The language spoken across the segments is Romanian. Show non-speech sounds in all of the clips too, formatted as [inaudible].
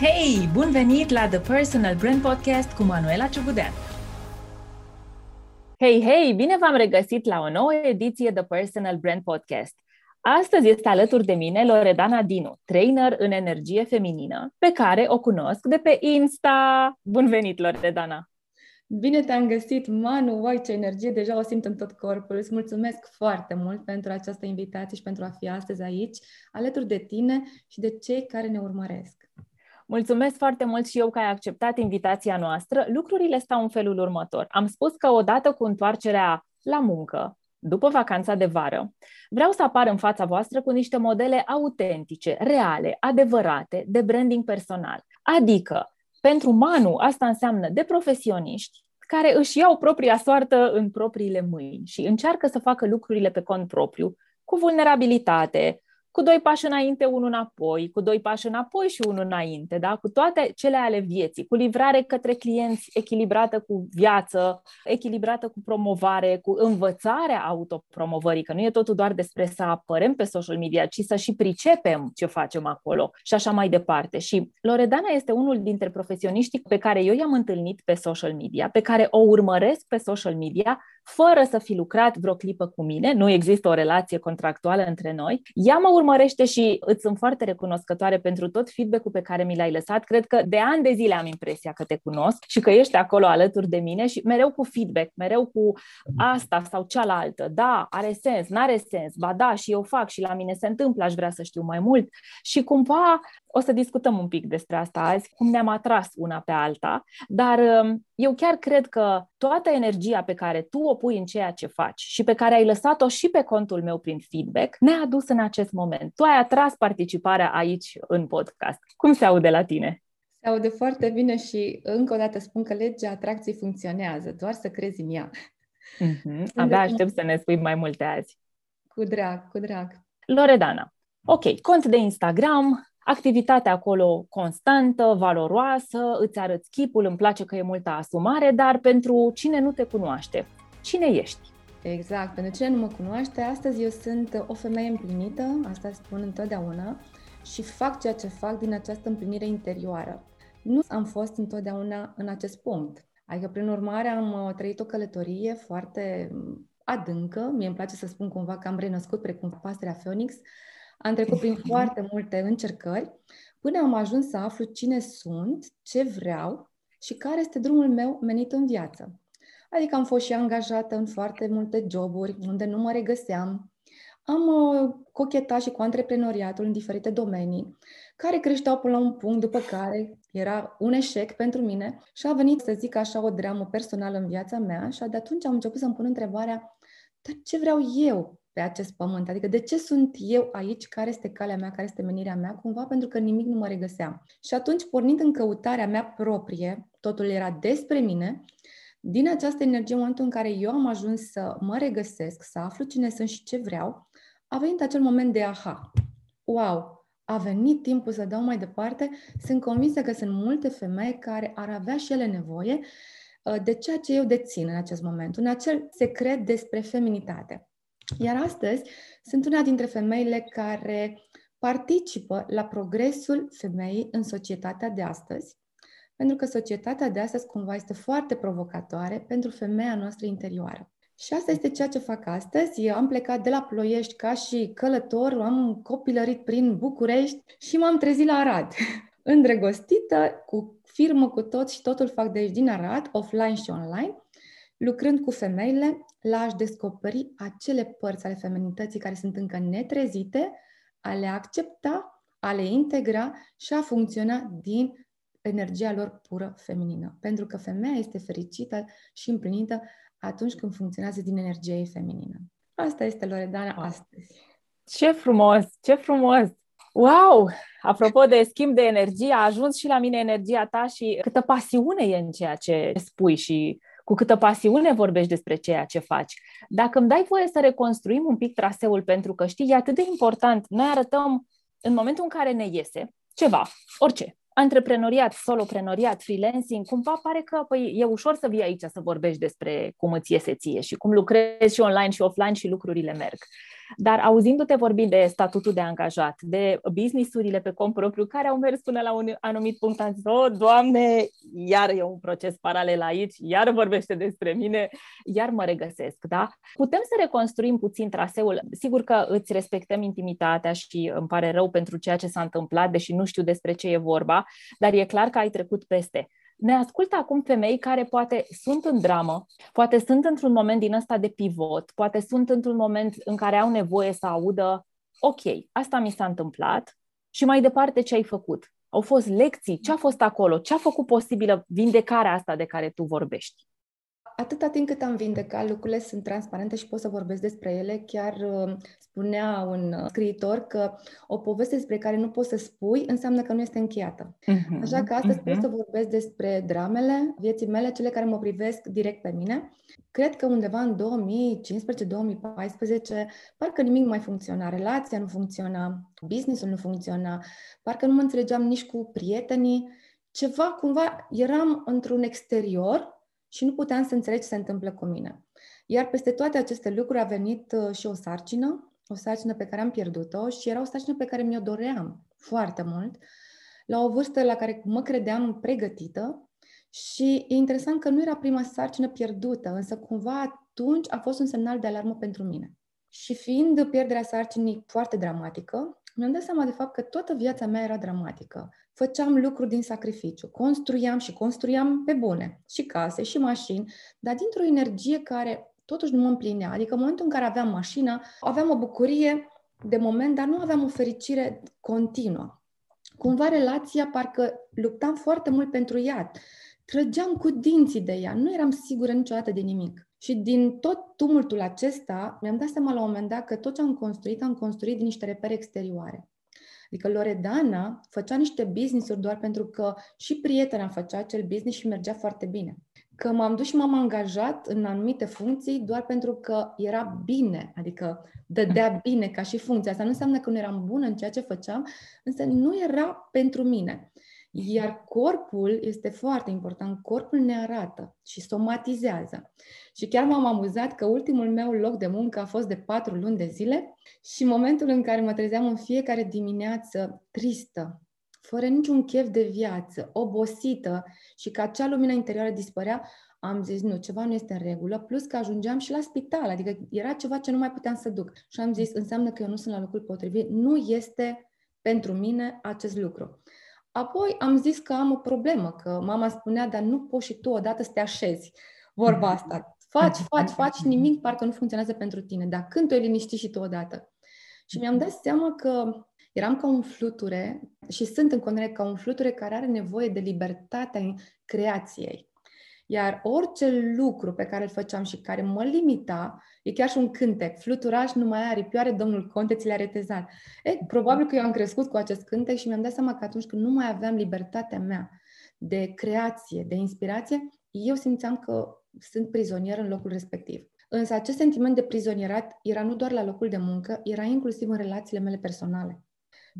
Hei, bun venit la The Personal Brand Podcast cu Manuela Ciugudean! Hei, hei, bine v-am regăsit la o nouă ediție The Personal Brand Podcast. Astăzi este alături de mine Loredana Dinu, trainer în energie feminină, pe care o cunosc de pe Insta. Bun venit, Loredana! Bine te-am găsit, Manu! Uai, ce energie! Deja o simt în tot corpul. Îți mulțumesc foarte mult pentru această invitație și pentru a fi astăzi aici, alături de tine și de cei care ne urmăresc. Mulțumesc foarte mult și eu că ai acceptat invitația noastră. Lucrurile stau în felul următor. Am spus că odată cu întoarcerea la muncă, după vacanța de vară, vreau să apar în fața voastră cu niște modele autentice, reale, adevărate, de branding personal. Adică, pentru Manu, asta înseamnă de profesioniști care își iau propria soartă în propriile mâini și încearcă să facă lucrurile pe cont propriu, cu vulnerabilitate, cu doi pași înainte, unul înapoi, cu doi pași înapoi și unul înainte, da? cu toate cele ale vieții, cu livrare către clienți echilibrată cu viață, echilibrată cu promovare, cu învățarea autopromovării, că nu e totul doar despre să apărem pe social media, ci să și pricepem ce facem acolo și așa mai departe. Și Loredana este unul dintre profesioniștii pe care eu i-am întâlnit pe social media, pe care o urmăresc pe social media, fără să fi lucrat vreo clipă cu mine, nu există o relație contractuală între noi. Ea mă urmărește și îți sunt foarte recunoscătoare pentru tot feedback-ul pe care mi l-ai lăsat. Cred că de ani de zile am impresia că te cunosc și că ești acolo alături de mine și mereu cu feedback, mereu cu asta sau cealaltă. Da, are sens, n-are sens, ba da, și eu fac și la mine se întâmplă, aș vrea să știu mai mult. Și cumva o să discutăm un pic despre asta azi, cum ne-am atras una pe alta, dar um, eu chiar cred că toată energia pe care tu o pui în ceea ce faci și pe care ai lăsat-o și pe contul meu prin feedback, ne-a adus în acest moment. Tu ai atras participarea aici în podcast. Cum se aude la tine? Se aude foarte bine și încă o dată spun că legea atracției funcționează, doar să crezi în ea. Mm-hmm. Abia aștept să ne spui mai multe azi. Cu drag, cu drag. Loredana, ok, cont de Instagram, activitatea acolo constantă, valoroasă, îți arăți chipul, îmi place că e multă asumare, dar pentru cine nu te cunoaște, cine ești? Exact, pentru cine nu mă cunoaște, astăzi eu sunt o femeie împlinită, asta spun întotdeauna, și fac ceea ce fac din această împlinire interioară. Nu am fost întotdeauna în acest punct. Adică, prin urmare, am uh, trăit o călătorie foarte adâncă. Mie îmi place să spun cumva că am renăscut precum pasărea Phoenix, am trecut prin [laughs] foarte multe încercări până am ajuns să aflu cine sunt, ce vreau și care este drumul meu menit în viață. Adică am fost și angajată în foarte multe joburi unde nu mă regăseam. Am uh, cochetat și cu antreprenoriatul în diferite domenii, care creșteau până la un punct după care era un eșec pentru mine și a venit, să zic așa, o dramă personală în viața mea și de atunci am început să-mi pun întrebarea, dar ce vreau eu pe acest pământ. Adică de ce sunt eu aici, care este calea mea, care este menirea mea, cumva pentru că nimic nu mă regăseam. Și atunci, pornind în căutarea mea proprie, totul era despre mine, din această energie, în momentul în care eu am ajuns să mă regăsesc, să aflu cine sunt și ce vreau, a venit acel moment de aha. Wow, a venit timpul să dau mai departe. Sunt convinsă că sunt multe femei care ar avea și ele nevoie uh, de ceea ce eu dețin în acest moment, un acel secret despre feminitate. Iar astăzi sunt una dintre femeile care participă la progresul femeii în societatea de astăzi, pentru că societatea de astăzi cumva este foarte provocatoare pentru femeia noastră interioară. Și asta este ceea ce fac astăzi. Eu am plecat de la Ploiești ca și călător, am copilărit prin București și m-am trezit la Arad. [laughs] Îndrăgostită, cu firmă, cu tot și totul fac de aici din Arad, offline și online, lucrând cu femeile la a-și descoperi acele părți ale feminității care sunt încă netrezite, a le accepta, a le integra și a funcționa din energia lor pură feminină. Pentru că femeia este fericită și împlinită atunci când funcționează din energia ei feminină. Asta este Loredana astăzi. Ce frumos, ce frumos! Wow! Apropo de schimb de energie, a ajuns și la mine energia ta și câtă pasiune e în ceea ce spui și cu câtă pasiune vorbești despre ceea ce faci. Dacă îmi dai voie să reconstruim un pic traseul, pentru că știi, e atât de important. Noi arătăm în momentul în care ne iese ceva, orice, antreprenoriat, soloprenoriat, freelancing, cumva pare că păi, e ușor să vii aici să vorbești despre cum îți iese ție și cum lucrezi și online și offline și lucrurile merg. Dar auzindu-te vorbind de statutul de angajat, de businessurile pe cont propriu care au mers până la un anumit punct, am zis, oh, Doamne, iar e un proces paralel aici, iar vorbește despre mine, iar mă regăsesc, da? Putem să reconstruim puțin traseul. Sigur că îți respectăm intimitatea și îmi pare rău pentru ceea ce s-a întâmplat, deși nu știu despre ce e vorba, dar e clar că ai trecut peste. Ne ascultă acum femei care poate sunt în dramă, poate sunt într-un moment din ăsta de pivot, poate sunt într-un moment în care au nevoie să audă ok, asta mi s-a întâmplat și mai departe ce ai făcut. Au fost lecții, ce a fost acolo, ce a făcut posibilă vindecarea asta de care tu vorbești atâta timp cât am vindecat, lucrurile sunt transparente și pot să vorbesc despre ele. Chiar uh, spunea un uh, scriitor că o poveste despre care nu poți să spui înseamnă că nu este încheiată. Uh-huh. Așa că astăzi uh-huh. pot să vorbesc despre dramele vieții mele, cele care mă privesc direct pe mine. Cred că undeva în 2015-2014 parcă nimic nu mai funcționa, relația nu funcționa, businessul nu funcționa, parcă nu mă înțelegeam nici cu prietenii. Ceva, cumva, eram într-un exterior și nu puteam să înțeleg ce se întâmplă cu mine. Iar peste toate aceste lucruri a venit uh, și o sarcină, o sarcină pe care am pierdut-o și era o sarcină pe care mi-o doream foarte mult, la o vârstă la care mă credeam pregătită și e interesant că nu era prima sarcină pierdută, însă cumva atunci a fost un semnal de alarmă pentru mine. Și fiind pierderea sarcinii foarte dramatică, mi-am dat seama de fapt că toată viața mea era dramatică. Făceam lucruri din sacrificiu, construiam și construiam pe bune, și case, și mașini, dar dintr-o energie care totuși nu mă împlinea. Adică în momentul în care aveam mașina, aveam o bucurie de moment, dar nu aveam o fericire continuă. Cumva relația, parcă luptam foarte mult pentru ea. Trăgeam cu dinții de ea, nu eram sigură niciodată de nimic. Și din tot tumultul acesta, mi-am dat seama la un moment dat că tot ce am construit, am construit din niște repere exterioare. Adică Loredana făcea niște business-uri doar pentru că și prietena făcea acel business și mergea foarte bine. Că m-am dus și m-am angajat în anumite funcții doar pentru că era bine, adică dădea [laughs] bine ca și funcție. Asta nu înseamnă că nu eram bună în ceea ce făceam, însă nu era pentru mine. Iar corpul este foarte important. Corpul ne arată și somatizează. Și chiar m-am amuzat că ultimul meu loc de muncă a fost de patru luni de zile și momentul în care mă trezeam în fiecare dimineață tristă, fără niciun chef de viață, obosită și că acea lumină interioară dispărea, am zis, nu, ceva nu este în regulă, plus că ajungeam și la spital, adică era ceva ce nu mai puteam să duc. Și am zis, înseamnă că eu nu sunt la locul potrivit, nu este pentru mine acest lucru. Apoi am zis că am o problemă, că mama spunea, dar nu poți și tu odată să te așezi. Vorba asta. Faci, faci, faci, nimic parcă nu funcționează pentru tine. Dar când te liniști și tu odată? Și mi-am dat seama că eram ca un fluture și sunt în continuare ca un fluture care are nevoie de libertatea creației. Iar orice lucru pe care îl făceam și care mă limita, e chiar și un cântec, fluturaș nu mai are pioare, domnul conte ți le-a retezat. E, probabil că eu am crescut cu acest cântec și mi-am dat seama că atunci când nu mai aveam libertatea mea de creație, de inspirație, eu simțeam că sunt prizonier în locul respectiv. Însă acest sentiment de prizonierat era nu doar la locul de muncă, era inclusiv în relațiile mele personale.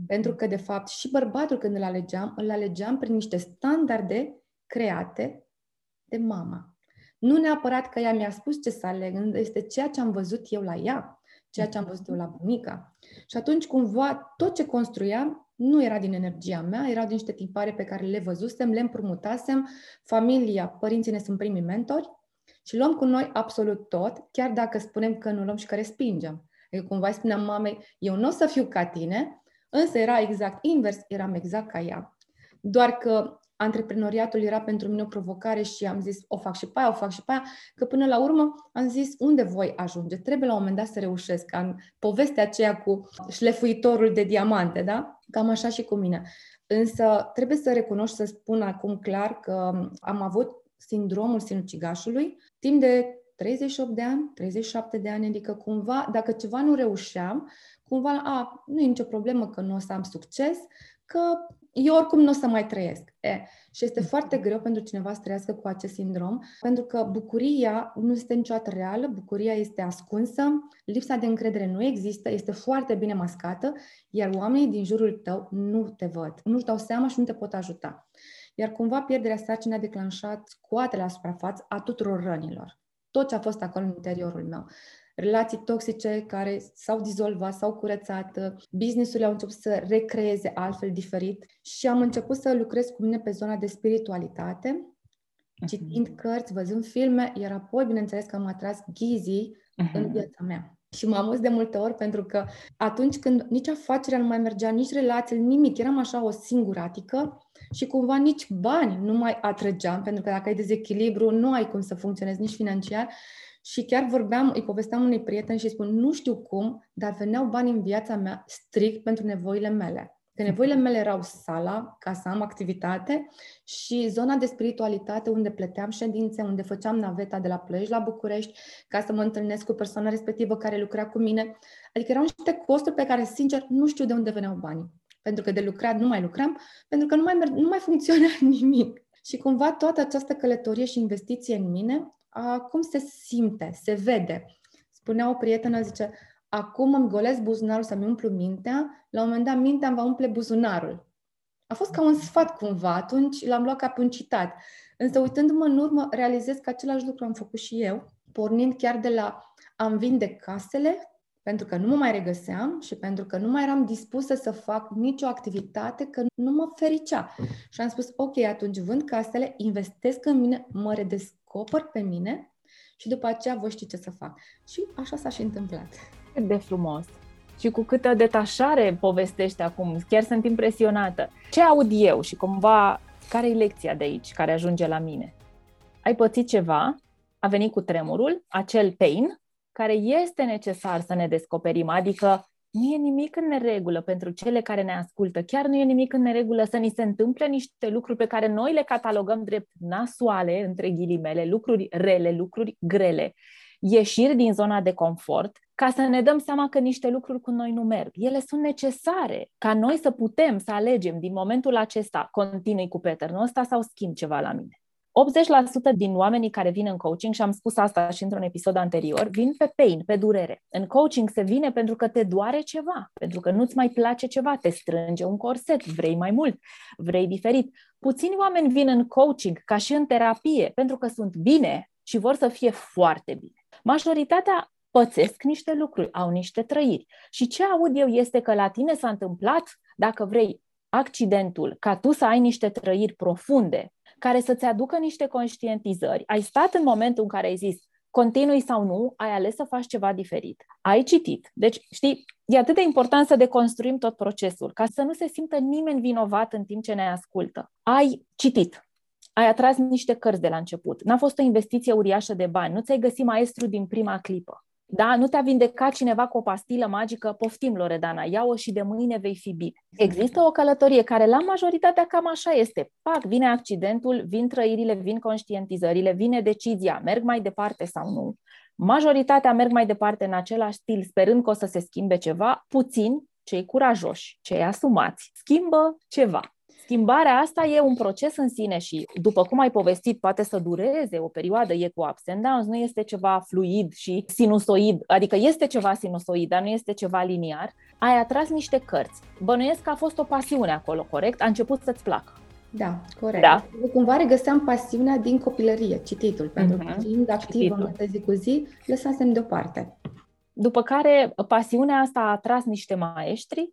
Pentru că, de fapt, și bărbatul când îl alegeam, îl alegeam prin niște standarde create de mama. Nu neapărat că ea mi-a spus ce să aleg, este ceea ce am văzut eu la ea, ceea ce am văzut eu la bunica. Și atunci, cumva, tot ce construiam nu era din energia mea, erau din niște tipare pe care le văzusem, le împrumutasem, familia, părinții ne sunt primii mentori și luăm cu noi absolut tot, chiar dacă spunem că nu luăm și că respingem. Adică cumva spuneam mamei, eu nu o să fiu ca tine, însă era exact invers, eram exact ca ea. Doar că antreprenoriatul era pentru mine o provocare și am zis, o fac și pe aia, o fac și pe aia, că până la urmă am zis, unde voi ajunge? Trebuie la un moment dat să reușesc, ca în povestea aceea cu șlefuitorul de diamante, da? Cam așa și cu mine. Însă trebuie să recunosc, să spun acum clar că am avut sindromul sinucigașului timp de 38 de ani, 37 de ani, adică cumva, dacă ceva nu reușeam, cumva, a, nu e nicio problemă că nu o să am succes, că eu oricum nu o să mai trăiesc. E, și este foarte greu pentru cineva să trăiască cu acest sindrom, pentru că bucuria nu este niciodată reală, bucuria este ascunsă, lipsa de încredere nu există, este foarte bine mascată, iar oamenii din jurul tău nu te văd, nu-și dau seama și nu te pot ajuta. Iar cumva pierderea sarcinii a declanșat scoaterea la suprafață a tuturor rănilor. Tot ce a fost acolo în interiorul meu. Relații toxice care s-au dizolvat, s-au curățat, businessurile au început să recreeze altfel diferit și am început să lucrez cu mine pe zona de spiritualitate, mhm. citind cărți, văzând filme, iar apoi, bineînțeles, că am atras ghizii uh-huh. în viața mea. Și mă amuz de multe ori pentru că atunci când nici afacerea nu mai mergea, nici relațiile, nimic, eram așa o singuratică și cumva nici bani nu mai atrăgeam, pentru că dacă ai dezechilibru, nu ai cum să funcționezi nici financiar. Și chiar vorbeam, îi povesteam unui prieten și îi spun, nu știu cum, dar veneau bani în viața mea strict pentru nevoile mele. Că nevoile mele erau sala, ca să am activitate și zona de spiritualitate unde plăteam ședințe, unde făceam naveta de la Plăj la București ca să mă întâlnesc cu persoana respectivă care lucra cu mine. Adică erau niște costuri pe care, sincer, nu știu de unde veneau banii. Pentru că de lucrat nu mai lucram, pentru că nu mai, nu mai funcționa [laughs] nimic. Și cumva toată această călătorie și investiție în mine, acum se simte, se vede. Spunea o prietenă, zice, acum îmi golesc buzunarul să-mi umplu mintea, la un moment dat mintea îmi va umple buzunarul. A fost ca un sfat cumva, atunci l-am luat ca pe un citat. Însă uitându-mă în urmă, realizez că același lucru am făcut și eu, pornind chiar de la am vinde casele, pentru că nu mă mai regăseam și pentru că nu mai eram dispusă să fac nicio activitate, că nu mă fericea. Și am spus, ok, atunci vând casele, investesc în mine, mă redescoper pe mine și după aceea voi ști ce să fac. Și așa s-a și întâmplat cât de frumos și cu câtă detașare povestește acum. Chiar sunt impresionată. Ce aud eu și cumva care e lecția de aici care ajunge la mine? Ai pățit ceva, a venit cu tremurul, acel pain, care este necesar să ne descoperim, adică nu e nimic în neregulă pentru cele care ne ascultă. Chiar nu e nimic în neregulă să ni se întâmple niște lucruri pe care noi le catalogăm drept nasoale, între ghilimele, lucruri rele, lucruri grele. Ieșiri din zona de confort, ca să ne dăm seama că niște lucruri cu noi nu merg. Ele sunt necesare ca noi să putem să alegem din momentul acesta continui cu pattern ăsta sau schimb ceva la mine. 80% din oamenii care vin în coaching, și am spus asta și într-un episod anterior, vin pe pain, pe durere. În coaching se vine pentru că te doare ceva, pentru că nu-ți mai place ceva, te strânge un corset, vrei mai mult, vrei diferit. Puțini oameni vin în coaching, ca și în terapie, pentru că sunt bine și vor să fie foarte bine. Majoritatea pățesc niște lucruri, au niște trăiri. Și ce aud eu este că la tine s-a întâmplat, dacă vrei, accidentul, ca tu să ai niște trăiri profunde, care să-ți aducă niște conștientizări. Ai stat în momentul în care ai zis, continui sau nu, ai ales să faci ceva diferit. Ai citit. Deci, știi, e atât de important să deconstruim tot procesul, ca să nu se simtă nimeni vinovat în timp ce ne ascultă. Ai citit. Ai atras niște cărți de la început. N-a fost o investiție uriașă de bani. Nu ți-ai găsit maestru din prima clipă. Da? Nu te-a vindecat cineva cu o pastilă magică, poftim, Loredana, ia-o și de mâine vei fi bine. Există o călătorie care la majoritatea cam așa este. Pac, vine accidentul, vin trăirile, vin conștientizările, vine decizia, merg mai departe sau nu. Majoritatea merg mai departe în același stil, sperând că o să se schimbe ceva, puțin, cei curajoși, cei asumați, schimbă ceva. Schimbarea asta e un proces în sine și, după cum ai povestit, poate să dureze o perioadă, e cu ups and downs, nu este ceva fluid și sinusoid, adică este ceva sinusoid, dar nu este ceva liniar. Ai atras niște cărți. Bănuiesc că a fost o pasiune acolo, corect? A început să-ți placă. Da, corect. Da. Cumva regăseam pasiunea din copilărie, cititul, pentru că mhm. fiind activă în zi cu zi, lăsasem deoparte. După care pasiunea asta a atras niște maestri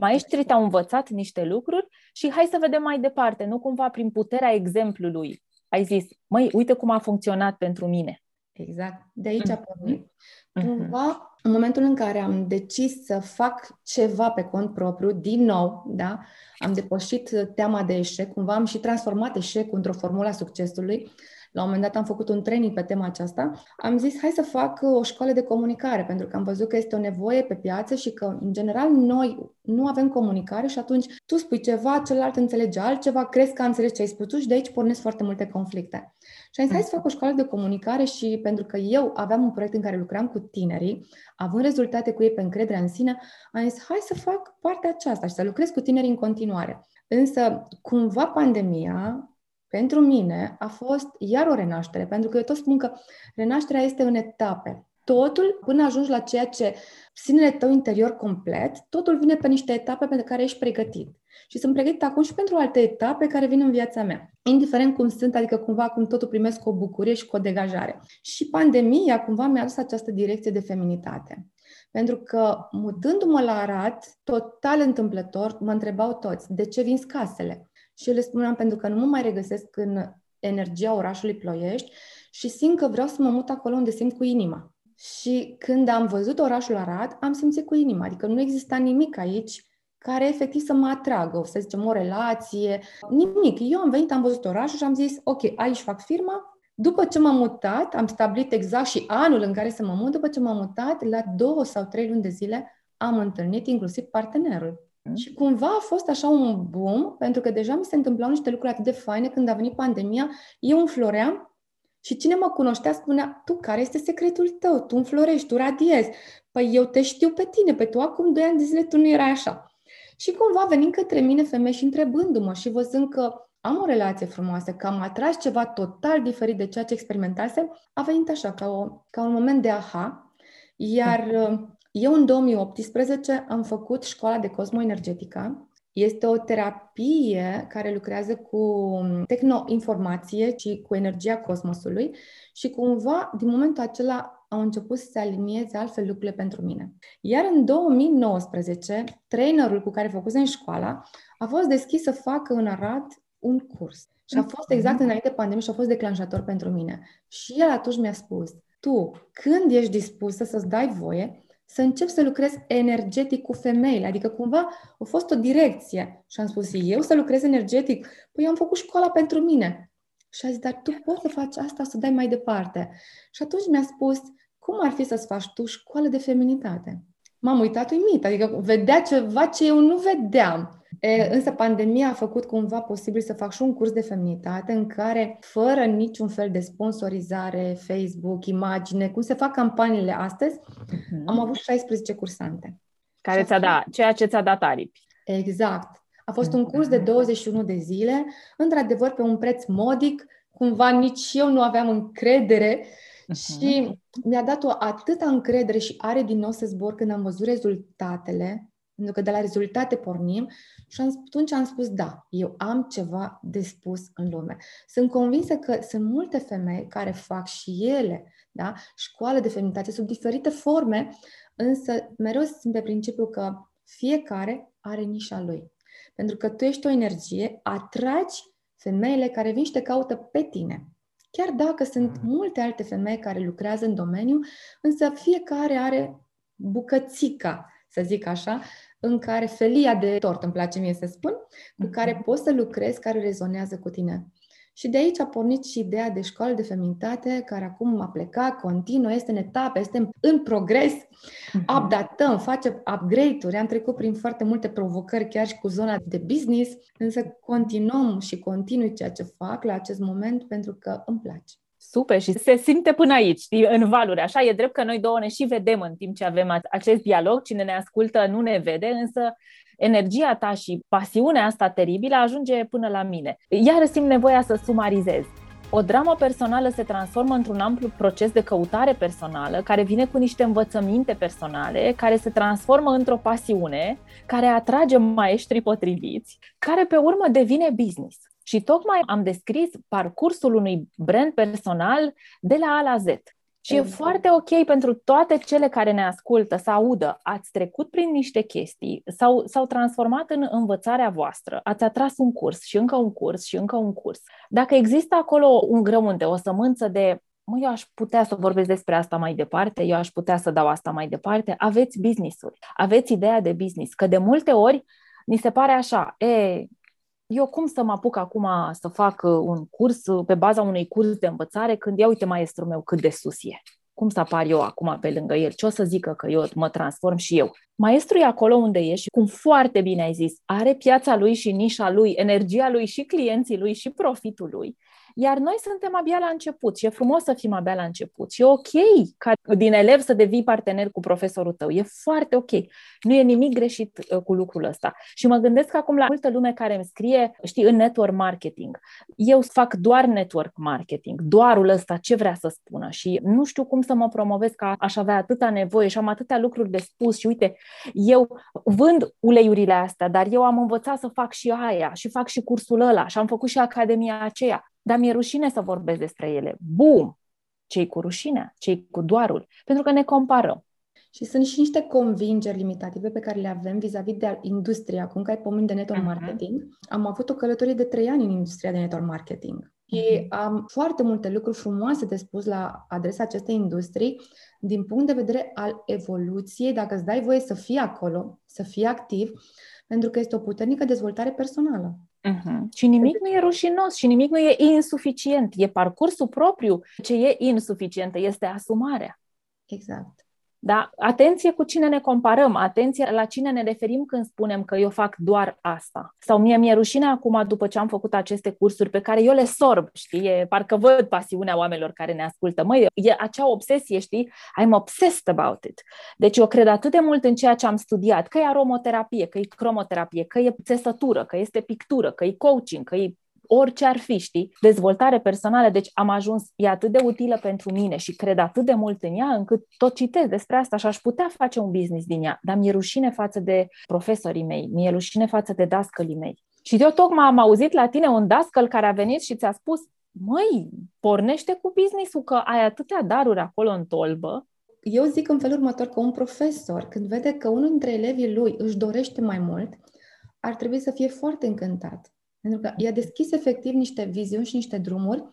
Maestrii te-au învățat niște lucruri și hai să vedem mai departe, nu cumva prin puterea exemplului. Ai zis, măi, uite cum a funcționat pentru mine. Exact. De aici a pornit. Mm-hmm. Cumva, în momentul în care am decis să fac ceva pe cont propriu, din nou, da, am depășit teama de eșec, cumva am și transformat eșecul într-o formulă a succesului, la un moment dat am făcut un training pe tema aceasta, am zis hai să fac uh, o școală de comunicare, pentru că am văzut că este o nevoie pe piață și că, în general, noi nu avem comunicare și atunci tu spui ceva, celălalt înțelege altceva, crezi că a înțeles ce ai spus tu și de aici pornesc foarte multe conflicte. Și am zis, hai să fac o școală de comunicare și pentru că eu aveam un proiect în care lucram cu tinerii, având rezultate cu ei pe încrederea în sine, am zis, hai să fac partea aceasta și să lucrez cu tinerii în continuare. Însă, cumva pandemia pentru mine a fost iar o renaștere, pentru că eu tot spun că renașterea este în etape. totul, până ajungi la ceea ce sinele tău interior complet, totul vine pe niște etape pentru care ești pregătit. Și sunt pregătit acum și pentru alte etape care vin în viața mea. Indiferent cum sunt, adică cumva cum totul primesc cu o bucurie și cu o degajare. Și pandemia cumva mi-a adus această direcție de feminitate. Pentru că, mutându-mă la Arad, total întâmplător, mă întrebau toți, de ce vin casele? Și eu le spuneam, pentru că nu mă mai regăsesc în energia orașului Ploiești și simt că vreau să mă mut acolo unde simt cu inima. Și când am văzut orașul Arad, am simțit cu inima, adică nu exista nimic aici care efectiv să mă atragă, să zicem, o relație, nimic. Eu am venit, am văzut orașul și am zis, ok, aici fac firma. După ce m-am mutat, am stabilit exact și anul în care să mă mut, după ce m-am mutat, la două sau trei luni de zile am întâlnit inclusiv partenerul. Mm. Și cumva a fost așa un boom, pentru că deja mi se întâmplau niște lucruri atât de faine când a venit pandemia. Eu înfloream și cine mă cunoștea spunea, tu care este secretul tău? Tu înflorești, tu radiezi. Păi eu te știu pe tine, pe tu acum doi ani de zile tu nu erai așa. Și cumva venind către mine femei și întrebându-mă și văzând că am o relație frumoasă, că am atras ceva total diferit de ceea ce experimentasem, a venit așa, ca, o, ca un moment de aha. Iar mhm. Eu în 2018 am făcut școala de cosmoenergetica. Este o terapie care lucrează cu tehnoinformație și cu energia cosmosului și cumva, din momentul acela, au început să se alinieze altfel lucrurile pentru mine. Iar în 2019, trainerul cu care făcusem școala a fost deschis să facă în Arad un curs. Și a fost exact mhm. înainte pandemie și a fost declanșator pentru mine. Și el atunci mi-a spus, tu, când ești dispusă să-ți dai voie, să încep să lucrez energetic cu femeile. Adică cumva a fost o direcție. Și am spus, eu să lucrez energetic? Păi eu am făcut școala pentru mine. Și a zis, dar tu poți să faci asta, să dai mai departe. Și atunci mi-a spus, cum ar fi să-ți faci tu școală de feminitate? M-am uitat uimit, adică vedea ceva ce eu nu vedeam. E, însă pandemia a făcut cumva posibil să fac și un curs de feminitate în care, fără niciun fel de sponsorizare, Facebook, imagine, cum se fac campaniile astăzi, uh-huh. am avut 16 cursante. Care ți-a dat, ceea ce ți-a dat aripi. Exact. A fost un curs de 21 de zile, într-adevăr pe un preț modic, cumva nici eu nu aveam încredere uh-huh. și mi-a dat o atâta încredere și are din nou să zbor când am văzut rezultatele, pentru că de la rezultate pornim și atunci am spus, da, eu am ceva de spus în lume. Sunt convinsă că sunt multe femei care fac și ele da, școală de feminitate sub diferite forme, însă mereu sunt pe principiu că fiecare are nișa lui. Pentru că tu ești o energie, atragi femeile care vin și te caută pe tine. Chiar dacă sunt mm. multe alte femei care lucrează în domeniu, însă fiecare are bucățica, să zic așa, în care felia de tort, îmi place mie să spun, cu care mm-hmm. poți să lucrezi, care rezonează cu tine. Și de aici a pornit și ideea de școală de feminitate, care acum a plecat, continuă, este în etapă, este în progres, uh-huh. updatăm, facem upgrade-uri, am trecut prin foarte multe provocări, chiar și cu zona de business, însă continuăm și continui ceea ce fac la acest moment pentru că îmi place. Super și se simte până aici, în valuri. Așa e drept că noi două ne și vedem în timp ce avem acest dialog. Cine ne ascultă nu ne vede, însă energia ta și pasiunea asta teribilă ajunge până la mine. Iar simt nevoia să sumarizez. O dramă personală se transformă într-un amplu proces de căutare personală, care vine cu niște învățăminte personale, care se transformă într-o pasiune, care atrage maestrii potriviți, care pe urmă devine business. Și tocmai am descris parcursul unui brand personal de la A la Z. Și exact. e foarte ok pentru toate cele care ne ascultă să audă, ați trecut prin niște chestii, sau s-au transformat în învățarea voastră, ați atras un curs și încă un curs și încă un curs. Dacă există acolo un grăunte, o sămânță de mă, eu aș putea să vorbesc despre asta mai departe, eu aș putea să dau asta mai departe, aveți business-uri, aveți ideea de business, că de multe ori ni se pare așa, e, eu cum să mă apuc acum să fac uh, un curs uh, pe baza unui curs de învățare când ia uite maestrul meu cât de sus e? Cum să apar eu acum pe lângă el? Ce o să zică că eu mă transform și eu? Maestrul e acolo unde e și, cum foarte bine ai zis, are piața lui și nișa lui, energia lui și clienții lui și profitul lui. Iar noi suntem abia la început și e frumos să fim abia la început. Și e ok ca din elev să devii partener cu profesorul tău. E foarte ok. Nu e nimic greșit uh, cu lucrul ăsta. Și mă gândesc acum la multă lume care îmi scrie, știi, în network marketing. Eu fac doar network marketing, doarul ăsta, ce vrea să spună și nu știu cum să mă promovez ca aș avea atâta nevoie și am atâtea lucruri de spus și uite, eu vând uleiurile astea, dar eu am învățat să fac și aia și fac și cursul ăla și am făcut și academia aceea, dar mi-e rușine să vorbesc despre ele. Bum! Cei cu rușinea, cei cu doarul, pentru că ne comparăm. Și sunt și niște convingeri limitative pe care le avem vis-a-vis de industria. Acum că ai pomenit de network uh-huh. marketing, am avut o călătorie de trei ani în industria de network marketing. Și mhm. am foarte multe lucruri frumoase de spus la adresa acestei industrii din punct de vedere al evoluției, dacă îți dai voie să fii acolo, să fii activ, pentru că este o puternică dezvoltare personală. Uh-huh. Și nimic nu e rușinos și nimic nu e insuficient. E parcursul propriu. Ce e insuficientă este asumarea. Exact. Da? Atenție cu cine ne comparăm, atenție la cine ne referim când spunem că eu fac doar asta. Sau mie mi-e rușine acum după ce am făcut aceste cursuri pe care eu le sorb, știi? E, parcă văd pasiunea oamenilor care ne ascultă. Măi, e acea obsesie, știi? I'm obsessed about it. Deci eu cred atât de mult în ceea ce am studiat, că e aromoterapie, că e cromoterapie, că e țesătură, că este pictură, că e coaching, că e orice ar fi, știi? Dezvoltare personală, deci am ajuns, e atât de utilă pentru mine și cred atât de mult în ea, încât tot citesc despre asta și aș putea face un business din ea, dar mi-e rușine față de profesorii mei, mi-e rușine față de dascălii mei. Și eu tocmai am auzit la tine un dascăl care a venit și ți-a spus, măi, pornește cu business-ul că ai atâtea daruri acolo în tolbă, eu zic în felul următor că un profesor, când vede că unul dintre elevii lui își dorește mai mult, ar trebui să fie foarte încântat. Pentru că i-a deschis efectiv niște viziuni și niște drumuri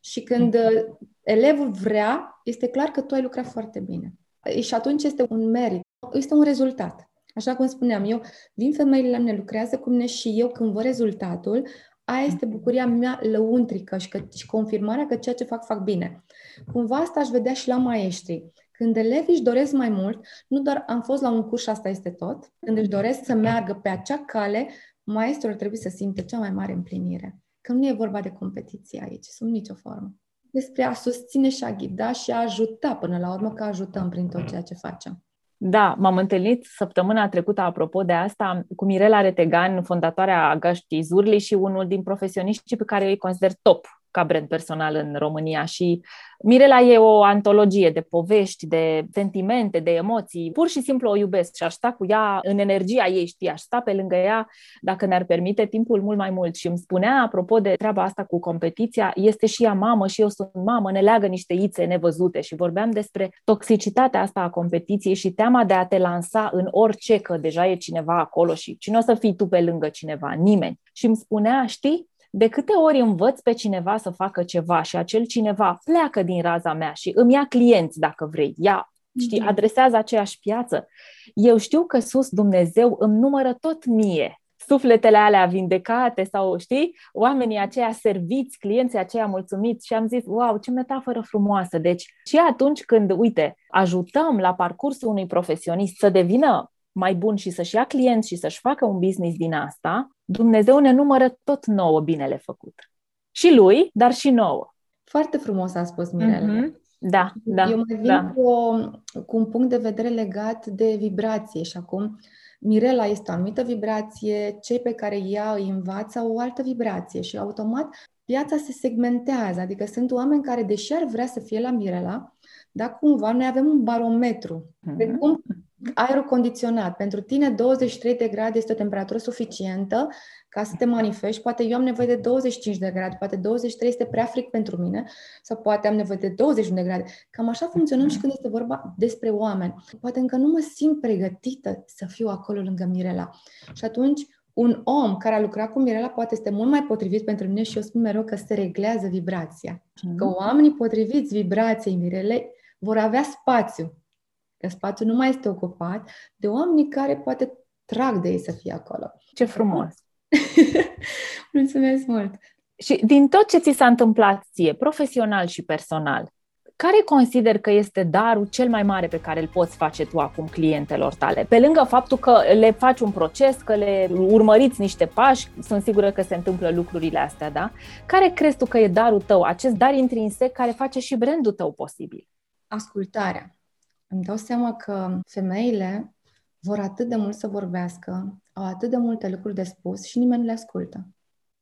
și când mm. uh, elevul vrea, este clar că tu ai lucrat foarte bine. Și atunci este un merit, este un rezultat. Așa cum spuneam, eu vin femeile la mine, lucrează cu mine și eu când văd rezultatul, aia este mm. bucuria mea lăuntrică și, că, și confirmarea că ceea ce fac, fac bine. Cumva asta aș vedea și la maestri. Când elevii își doresc mai mult, nu doar am fost la un curs și asta este tot, când își doresc să meargă pe acea cale, maestrul trebuie să simte cea mai mare împlinire. Că nu e vorba de competiție aici, sub nicio formă. Despre a susține și a ghida și a ajuta până la urmă, că ajutăm prin tot ceea ce facem. Da, m-am întâlnit săptămâna trecută, apropo de asta, cu Mirela Retegan, fondatoarea Găștii Zurli și unul din profesioniștii pe care îi consider top ca brand personal în România și Mirela e o antologie de povești, de sentimente, de emoții. Pur și simplu o iubesc și aș sta cu ea în energia ei, știi, aș sta pe lângă ea dacă ne-ar permite timpul mult mai mult. Și îmi spunea, apropo de treaba asta cu competiția, este și ea mamă și eu sunt mamă, ne leagă niște ițe nevăzute și vorbeam despre toxicitatea asta a competiției și teama de a te lansa în orice, că deja e cineva acolo și cine o să fii tu pe lângă cineva? Nimeni. Și îmi spunea, știi, de câte ori învăț pe cineva să facă ceva și acel cineva pleacă din raza mea și îmi ia clienți, dacă vrei, ia, știi, mhm. adresează aceeași piață, eu știu că sus Dumnezeu îmi numără tot mie sufletele alea vindecate sau, știi, oamenii aceia serviți, clienții aceia mulțumiți și am zis, wow, ce metaforă frumoasă. Deci și atunci când, uite, ajutăm la parcursul unui profesionist să devină mai bun și să-și ia clienți și să-și facă un business din asta, Dumnezeu ne numără tot nouă binele făcut. Și lui, dar și nouă. Foarte frumos a spus Mirela. Mm-hmm. Da, da. Eu mai vin da. cu, o, cu un punct de vedere legat de vibrație și acum Mirela este o anumită vibrație, cei pe care ea îi învață o altă vibrație și automat piața se segmentează, adică sunt oameni care, deși ar vrea să fie la Mirela, dar cumva noi avem un barometru. Mm-hmm. De cum Aerul condiționat. Pentru tine 23 de grade este o temperatură suficientă ca să te manifesti. Poate eu am nevoie de 25 de grade, poate 23 este prea fric pentru mine sau poate am nevoie de 21 de grade. Cam așa funcționăm și când este vorba despre oameni. Poate încă nu mă simt pregătită să fiu acolo lângă Mirela. Și atunci un om care a lucrat cu Mirela poate este mult mai potrivit pentru mine și eu spun mereu că se reglează vibrația. Că mhm. oamenii potriviți vibrației Mirelei vor avea spațiu Că spațiul nu mai este ocupat de oameni care poate trag de ei să fie acolo. Ce frumos! [laughs] Mulțumesc mult! Și din tot ce ți s-a întâmplat ție, profesional și personal, Care consider că este darul cel mai mare pe care îl poți face tu acum clientelor tale? Pe lângă faptul că le faci un proces, că le urmăriți niște pași, sunt sigură că se întâmplă lucrurile astea, da? Care crezi tu că e darul tău, acest dar intrinsec care face și brandul tău posibil? Ascultarea. Îmi dau seama că femeile vor atât de mult să vorbească, au atât de multe lucruri de spus și nimeni nu le ascultă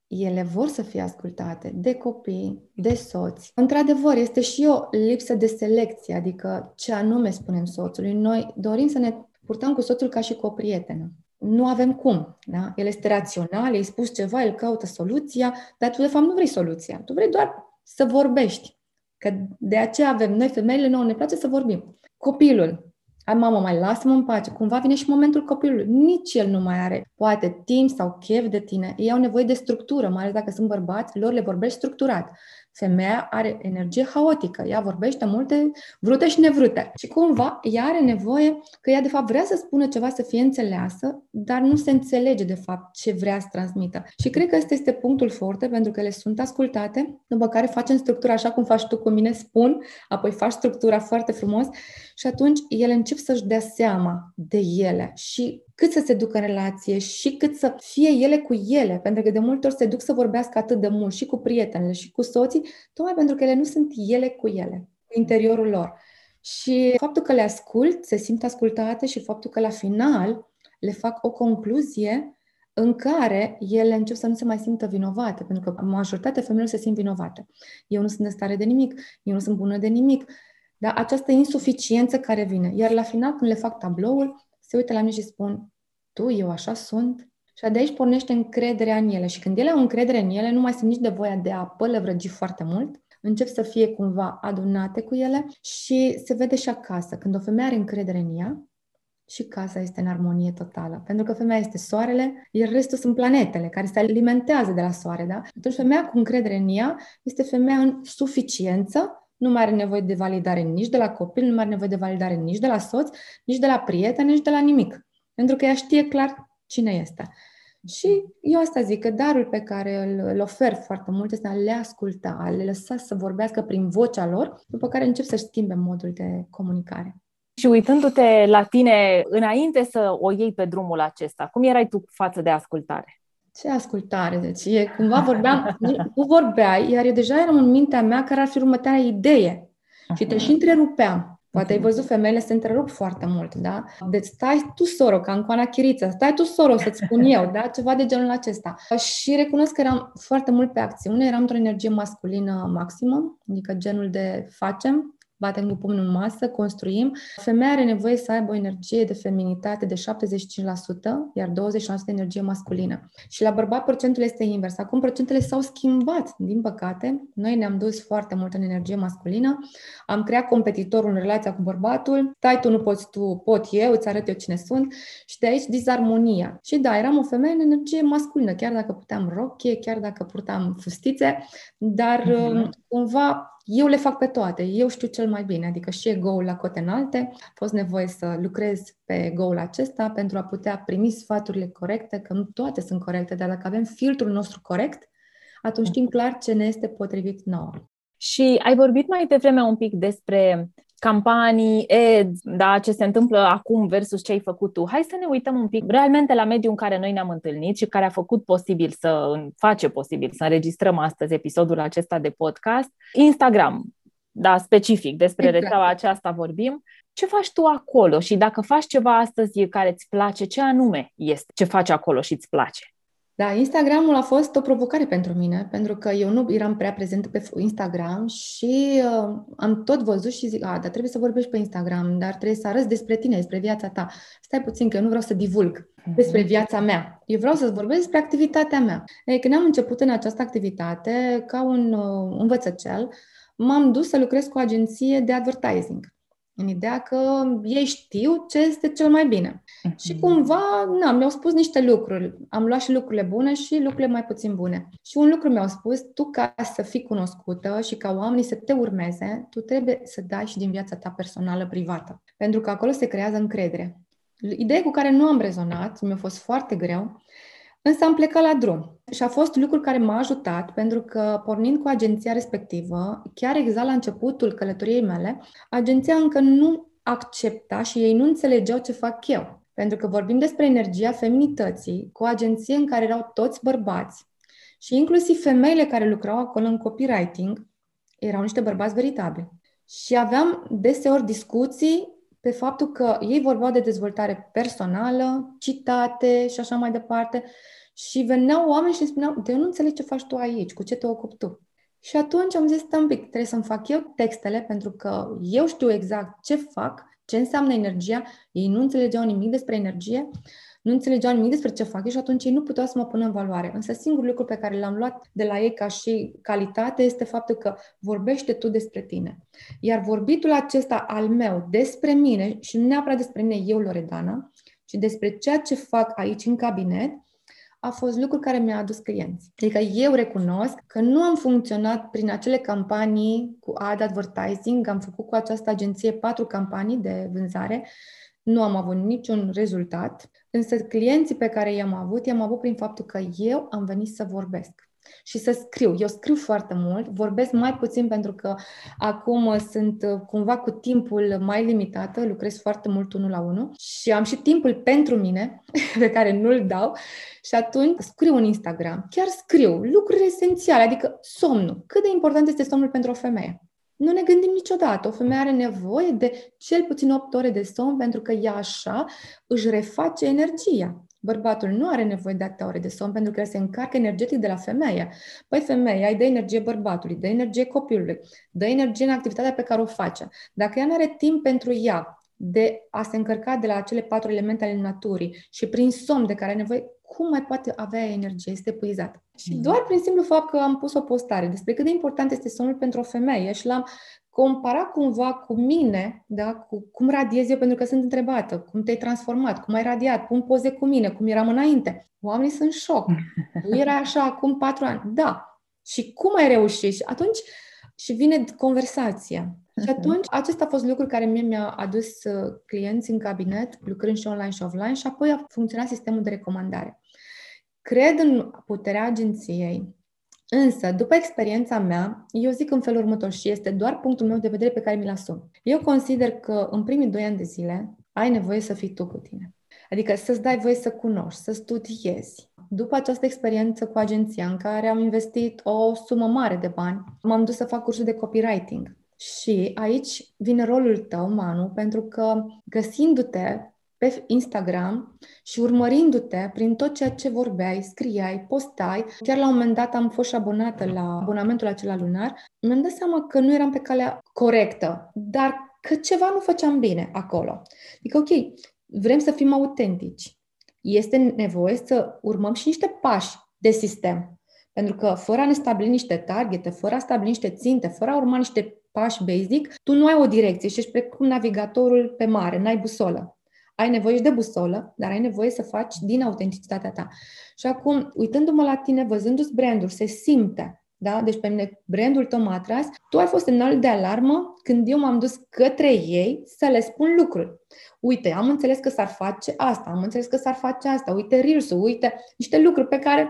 ele vor să fie ascultate de copii, de soți. Într-adevăr, este și o lipsă de selecție, adică ce anume spunem soțului. Noi dorim să ne purtăm cu soțul ca și cu o prietenă. Nu avem cum. Da? El este rațional, i-ai spus ceva, el caută soluția, dar tu de fapt nu vrei soluția. Tu vrei doar să vorbești. Că de aceea avem noi, femeile, nouă ne place să vorbim. Copilul, ai mamă, mai lasă-mă în pace. Cumva vine și momentul copilului. Nici el nu mai are poate timp sau chef de tine. Ei au nevoie de structură, mai ales dacă sunt bărbați, lor le vorbești structurat. Femeia are energie haotică, ea vorbește multe vrute și nevrute. Și cumva ea are nevoie că ea de fapt vrea să spună ceva să fie înțeleasă, dar nu se înțelege de fapt ce vrea să transmită. Și cred că ăsta este punctul forte pentru că le sunt ascultate, după care facem structura așa cum faci tu cu mine, spun, apoi faci structura foarte frumos și atunci ele încep să-și dea seama de ele și cât să se ducă în relație și cât să fie ele cu ele, pentru că de multe ori se duc să vorbească atât de mult și cu prietenele și cu soții, tocmai pentru că ele nu sunt ele cu ele, cu interiorul lor. Și faptul că le ascult, se simt ascultate și faptul că la final le fac o concluzie în care ele încep să nu se mai simtă vinovate, pentru că majoritatea femeilor se simt vinovate. Eu nu sunt în stare de nimic, eu nu sunt bună de nimic, dar această insuficiență care vine. Iar la final, când le fac tabloul, se uită la mine și spun, tu, eu așa sunt? Și de aici pornește încrederea în ele. Și când ele au încredere în ele, nu mai sunt nici de voia de a pălăvrăgi foarte mult, încep să fie cumva adunate cu ele și se vede și acasă. Când o femeie are încredere în ea, și casa este în armonie totală. Pentru că femeia este soarele, iar restul sunt planetele care se alimentează de la soare, da? Atunci femeia cu încredere în ea este femeia în suficiență, nu mai are nevoie de validare nici de la copil, nu mai are nevoie de validare nici de la soț, nici de la prieteni, nici de la nimic. Pentru că ea știe clar cine este. Și eu asta zic, că darul pe care îl, îl ofer foarte mult este a le asculta, a le lăsa să vorbească prin vocea lor, după care încep să-și schimbe modul de comunicare. Și uitându-te la tine înainte să o iei pe drumul acesta, cum erai tu față de ascultare? Ce ascultare! Deci e, cumva vorbeam, nu vorbeai, iar eu deja eram în mintea mea care ar fi următoarea idee. Și te și întrerupeam. Poate ai văzut femeile se întrerup foarte mult, da? Deci stai tu, soro, ca în coana chiriță, stai tu, soro, să-ți spun eu, da? Ceva de genul acesta. Și recunosc că eram foarte mult pe acțiune, eram într-o energie masculină maximă, adică genul de facem, batem cu pumnul în masă, construim. Femeia are nevoie să aibă o energie de feminitate de 75%, iar 20% energie masculină. Și la bărbat procentul este invers. Acum procentele s-au schimbat, din păcate. Noi ne-am dus foarte mult în energie masculină. Am creat competitorul în relația cu bărbatul. Tai tu, nu poți tu, pot eu, îți arăt eu cine sunt. Și de aici dizarmonia. Și da, eram o femeie în energie masculină, chiar dacă puteam rochie, chiar dacă purtam fustițe, dar mm-hmm. cumva eu le fac pe toate, eu știu cel mai bine, adică și ego-ul la cote înalte, a fost nevoie să lucrez pe ego-ul acesta pentru a putea primi sfaturile corecte, că nu toate sunt corecte, dar dacă avem filtrul nostru corect, atunci știm clar ce ne este potrivit nouă. Și ai vorbit mai devreme un pic despre campanii, ads, da, ce se întâmplă acum versus ce ai făcut tu. Hai să ne uităm un pic realmente la mediul în care noi ne-am întâlnit și care a făcut posibil să face posibil să înregistrăm astăzi episodul acesta de podcast. Instagram, da, specific, despre exact. rețeaua aceasta vorbim. Ce faci tu acolo și dacă faci ceva astăzi care îți place, ce anume este ce faci acolo și îți place? Da, Instagramul a fost o provocare pentru mine, pentru că eu nu eram prea prezentă pe Instagram și uh, am tot văzut și zic, a, dar trebuie să vorbești pe Instagram, dar trebuie să arăți despre tine, despre viața ta. Stai puțin, că eu nu vreau să divulg despre mhm. viața mea. Eu vreau să vorbesc despre activitatea mea. Ei, când am început în această activitate, ca un uh, învățăcel, m-am dus să lucrez cu o agenție de advertising în ideea că ei știu ce este cel mai bine. Mm-hmm. Și cumva, na, mi-au spus niște lucruri. Am luat și lucrurile bune și lucrurile mai puțin bune. Și un lucru mi-au spus, tu ca să fii cunoscută și ca oamenii să te urmeze, tu trebuie să dai și din viața ta personală privată. Pentru că acolo se creează încredere. Ideea cu care nu am rezonat, mi-a fost foarte greu, Însă am plecat la drum și a fost lucrul care m-a ajutat pentru că pornind cu agenția respectivă, chiar exact la începutul călătoriei mele, agenția încă nu accepta și ei nu înțelegeau ce fac eu. Pentru că vorbim despre energia feminității, cu o agenție în care erau toți bărbați și inclusiv femeile care lucrau acolo în copywriting erau niște bărbați veritabili. Și aveam deseori discuții pe faptul că ei vorbeau de dezvoltare personală, citate și așa mai departe și veneau oameni și îmi spuneau, de eu nu înțeleg ce faci tu aici, cu ce te ocupi tu. Și atunci am zis, un pic, trebuie să-mi fac eu textele pentru că eu știu exact ce fac, ce înseamnă energia, ei nu înțelegeau nimic despre energie, nu înțelegeau nimic despre ce fac și atunci ei nu puteau să mă pună în valoare. Însă singurul lucru pe care l-am luat de la ei ca și calitate este faptul că vorbește tu despre tine. Iar vorbitul acesta al meu despre mine și nu neapărat despre mine eu, Loredana, ci despre ceea ce fac aici în cabinet, a fost lucru care mi-a adus clienți. Adică eu recunosc că nu am funcționat prin acele campanii cu ad advertising, am făcut cu această agenție patru campanii de vânzare, nu am avut niciun rezultat, însă clienții pe care i-am avut, i-am avut prin faptul că eu am venit să vorbesc și să scriu. Eu scriu foarte mult, vorbesc mai puțin pentru că acum sunt uh, cumva cu timpul mai limitată, lucrez foarte mult unul la unul și am și timpul pentru mine, [laughs] pe care nu-l dau și atunci scriu în Instagram. Chiar scriu lucruri esențiale, adică somnul. Cât de important este somnul pentru o femeie? Nu ne gândim niciodată. O femeie are nevoie de cel puțin 8 ore de somn pentru că ea așa își reface energia. Bărbatul nu are nevoie de atâtea ore de somn pentru că se încarcă energetic de la femeie. Păi femeia îi dă energie bărbatului, dă energie copilului, dă energie în activitatea pe care o face. Dacă ea nu are timp pentru ea de a se încărca de la acele patru elemente ale naturii și prin somn de care are nevoie, cum mai poate avea energie? Este epuizat. Și mm. doar prin simplu fapt că am pus o postare despre cât de important este somnul pentru o femeie și l-am compara cumva cu mine, da, cu cum radiez eu, pentru că sunt întrebată, cum te-ai transformat, cum ai radiat, pun poze cu mine, cum eram înainte. Oamenii sunt în șoc. Tu erai așa acum patru ani. Da. Și cum ai reușit? Și atunci și vine conversația. Și atunci, acesta a fost lucrul care mie mi-a adus uh, clienți în cabinet, lucrând și online și offline, și apoi a funcționat sistemul de recomandare. Cred în puterea agenției, Însă, după experiența mea, eu zic în felul următor și este doar punctul meu de vedere pe care mi-l asum. Eu consider că în primii doi ani de zile ai nevoie să fii tu cu tine. Adică să-ți dai voie să cunoști, să studiezi. După această experiență cu agenția în care am investit o sumă mare de bani, m-am dus să fac cursul de copywriting. Și aici vine rolul tău, Manu, pentru că găsindu-te pe Instagram și urmărindu-te prin tot ceea ce vorbeai, scriai, postai. Chiar la un moment dat am fost și abonată la abonamentul acela lunar. Mi-am dat seama că nu eram pe calea corectă, dar că ceva nu făceam bine acolo. Adică, ok, vrem să fim autentici. Este nevoie să urmăm și niște pași de sistem. Pentru că fără a ne stabili niște targete, fără a stabili niște ținte, fără a urma niște pași basic, tu nu ai o direcție și ești precum navigatorul pe mare, n-ai busolă ai nevoie și de busolă, dar ai nevoie să faci din autenticitatea ta. Și acum, uitându-mă la tine, văzându-ți brandul, se simte da? Deci pe mine brandul tău m-a atras. Tu ai fost semnal de alarmă când eu m-am dus către ei să le spun lucruri. Uite, am înțeles că s-ar face asta, am înțeles că s-ar face asta, uite reels uite niște lucruri pe care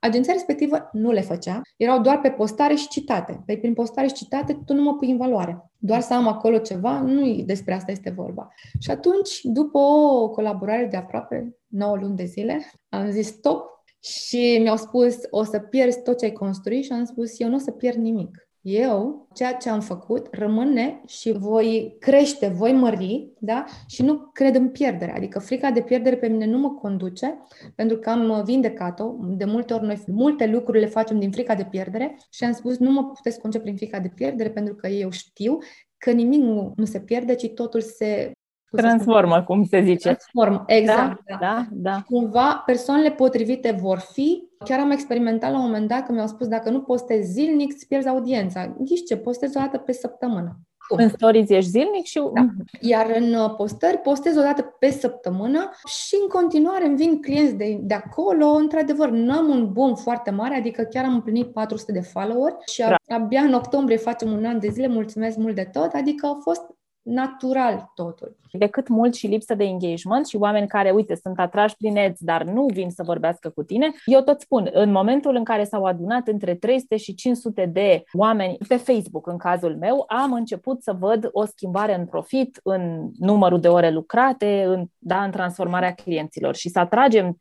Agenția respectivă nu le făcea, erau doar pe postare și citate. Păi prin postare și citate tu nu mă pui în valoare. Doar să am acolo ceva, nu despre asta este vorba. Și atunci, după o colaborare de aproape 9 luni de zile, am zis stop și mi-au spus o să pierzi tot ce ai construit și am spus eu nu o să pierd nimic eu, ceea ce am făcut, rămâne și voi crește, voi mări, da? Și nu cred în pierdere. Adică frica de pierdere pe mine nu mă conduce, pentru că am vindecat-o. De multe ori noi multe lucruri le facem din frica de pierdere și am spus nu mă puteți conce prin frica de pierdere, pentru că eu știu că nimic nu, nu se pierde, ci totul se Transformă, cum se zice. Transformă, exact. Da, da, da. Cumva, persoanele potrivite vor fi. Chiar am experimentat la un moment dat că mi-au spus dacă nu postezi zilnic, îți pierzi audiența. Ghiși ce, postezi o dată pe săptămână. Cum? În stories ești zilnic și... Da. Mhm. Iar în uh, postări postez o dată pe săptămână și în continuare îmi vin clienți de, de acolo. Într-adevăr, nu am un boom foarte mare, adică chiar am împlinit 400 de follower și da. abia în octombrie facem un an de zile, mulțumesc mult de tot, adică au fost natural totul. Decât mult și lipsă de engagement și oameni care, uite, sunt atrași prin ads, dar nu vin să vorbească cu tine, eu tot spun, în momentul în care s-au adunat între 300 și 500 de oameni pe Facebook, în cazul meu, am început să văd o schimbare în profit, în numărul de ore lucrate, în, da, în transformarea clienților. Și să atragem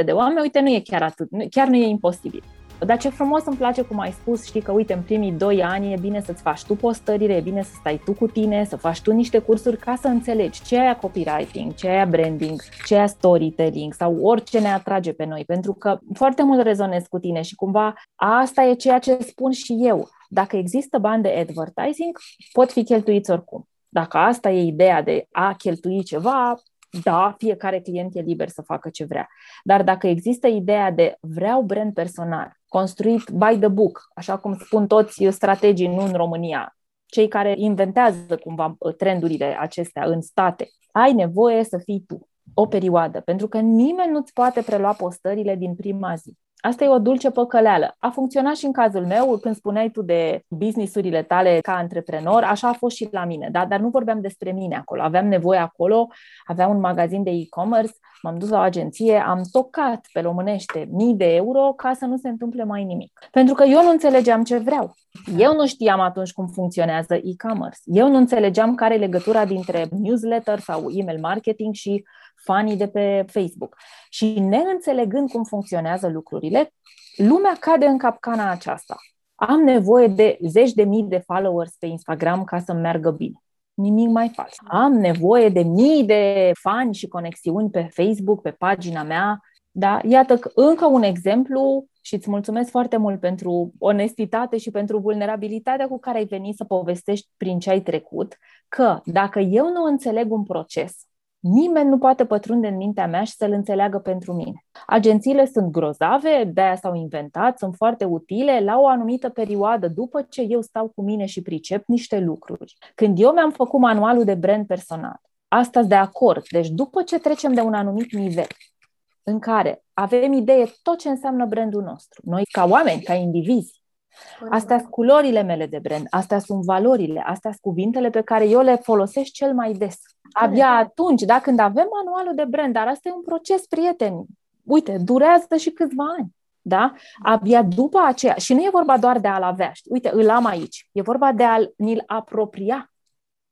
300-500 de oameni, uite, nu e chiar atât, chiar nu e imposibil. Dar ce frumos îmi place cum ai spus, știi că uite, în primii doi ani e bine să-ți faci tu postările, e bine să stai tu cu tine, să faci tu niște cursuri ca să înțelegi ce e copywriting, ce e branding, ce e storytelling sau orice ne atrage pe noi. Pentru că foarte mult rezonez cu tine și cumva asta e ceea ce spun și eu. Dacă există bani de advertising, pot fi cheltuiți oricum. Dacă asta e ideea de a cheltui ceva, da, fiecare client e liber să facă ce vrea. Dar dacă există ideea de vreau brand personal, construit by the book, așa cum spun toți strategii, nu în România, cei care inventează cumva trendurile acestea în state, ai nevoie să fii tu o perioadă, pentru că nimeni nu-ți poate prelua postările din prima zi. Asta e o dulce păcăleală. A funcționat și în cazul meu, când spuneai tu de businessurile tale ca antreprenor, așa a fost și la mine, da? dar nu vorbeam despre mine acolo. Aveam nevoie acolo, aveam un magazin de e-commerce, m-am dus la o agenție, am tocat pe românește mii de euro ca să nu se întâmple mai nimic. Pentru că eu nu înțelegeam ce vreau. Eu nu știam atunci cum funcționează e-commerce. Eu nu înțelegeam care e legătura dintre newsletter sau email marketing și fanii de pe Facebook. Și neînțelegând cum funcționează lucrurile, lumea cade în capcana aceasta. Am nevoie de zeci de mii de followers pe Instagram ca să meargă bine. Nimic mai fals. Am nevoie de mii de fani și conexiuni pe Facebook, pe pagina mea. Da? Iată că încă un exemplu și îți mulțumesc foarte mult pentru onestitate și pentru vulnerabilitatea cu care ai venit să povestești prin ce ai trecut, că dacă eu nu înțeleg un proces, Nimeni nu poate pătrunde în mintea mea și să-l înțeleagă pentru mine. Agențiile sunt grozave, de-aia s-au inventat, sunt foarte utile la o anumită perioadă, după ce eu stau cu mine și pricep niște lucruri. Când eu mi-am făcut manualul de brand personal, asta de acord, deci după ce trecem de un anumit nivel, în care avem idee tot ce înseamnă brandul nostru, noi ca oameni, ca indivizi, Astea sunt culorile mele de brand, astea sunt valorile, astea sunt cuvintele pe care eu le folosesc cel mai des. Abia atunci, da, când avem manualul de brand, dar asta e un proces, prieteni, uite, durează și câțiva ani. Da? Abia după aceea, și nu e vorba doar de a-l avea, știi? uite, îl am aici, e vorba de a-l ni-l apropia,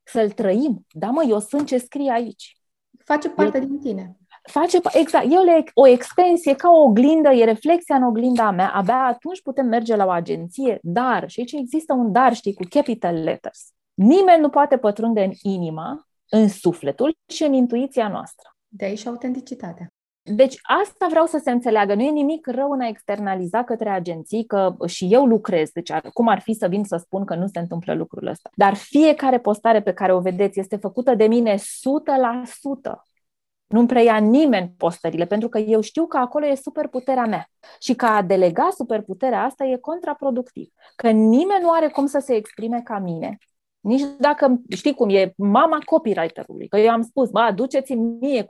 să-l trăim. Da, mă, eu sunt ce scrie aici. Face parte e, din tine face, exact, e o, o extensie, ca o oglindă, e reflexia în oglinda mea, abia atunci putem merge la o agenție, dar, și aici există un dar, știi, cu capital letters. Nimeni nu poate pătrunde în inima, în sufletul și în intuiția noastră. De aici autenticitatea. Deci asta vreau să se înțeleagă. Nu e nimic rău în a externaliza către agenții, că și eu lucrez. Deci ar, cum ar fi să vin să spun că nu se întâmplă lucrul ăsta. Dar fiecare postare pe care o vedeți este făcută de mine 100%. Nu-mi preia nimeni postările, pentru că eu știu că acolo e superputerea mea. Și că a delega superputerea asta e contraproductiv. Că nimeni nu are cum să se exprime ca mine. Nici dacă, știi cum e, mama copywriterului, că eu am spus, bă, aduceți-mi mie,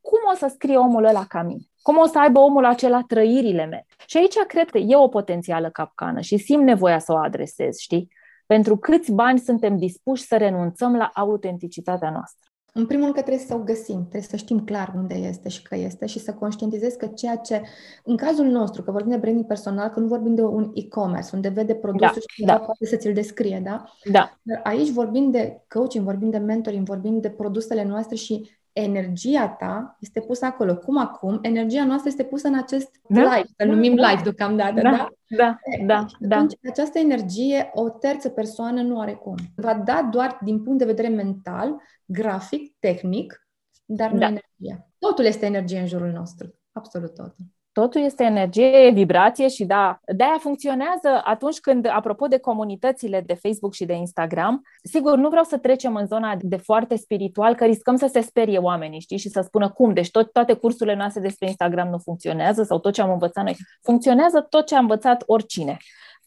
cum o să scrie omul ăla ca mine? Cum o să aibă omul acela trăirile mele? Și aici cred că e o potențială capcană și simt nevoia să o adresez, știi? Pentru câți bani suntem dispuși să renunțăm la autenticitatea noastră? În primul rând că trebuie să o găsim, trebuie să știm clar unde este și că este și să conștientizez că ceea ce, în cazul nostru, că vorbim de branding personal, că nu vorbim de un e-commerce, unde vede produsul da, și da. poate să ți-l descrie, da? Da. Dar aici vorbim de coaching, vorbim de mentoring, vorbim de produsele noastre și energia ta este pusă acolo. Cum acum? Energia noastră este pusă în acest da? live, să numim da. live deocamdată, da? Da, da, da. da. Atunci, această energie, o terță persoană nu are cum. Va da doar din punct de vedere mental, grafic, tehnic, dar nu da. energia. Totul este energie în jurul nostru. Absolut totul totul este energie, vibrație și da, de-aia funcționează atunci când, apropo de comunitățile de Facebook și de Instagram, sigur, nu vreau să trecem în zona de foarte spiritual, că riscăm să se sperie oamenii, știi, și să spună cum, deci tot, toate cursurile noastre despre Instagram nu funcționează sau tot ce am învățat noi. Funcționează tot ce a învățat oricine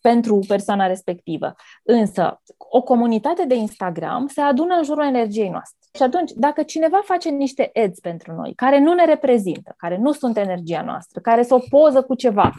pentru persoana respectivă. Însă, o comunitate de Instagram se adună în jurul energiei noastre. Și atunci, dacă cineva face niște ads pentru noi, care nu ne reprezintă, care nu sunt energia noastră, care se opoză cu ceva,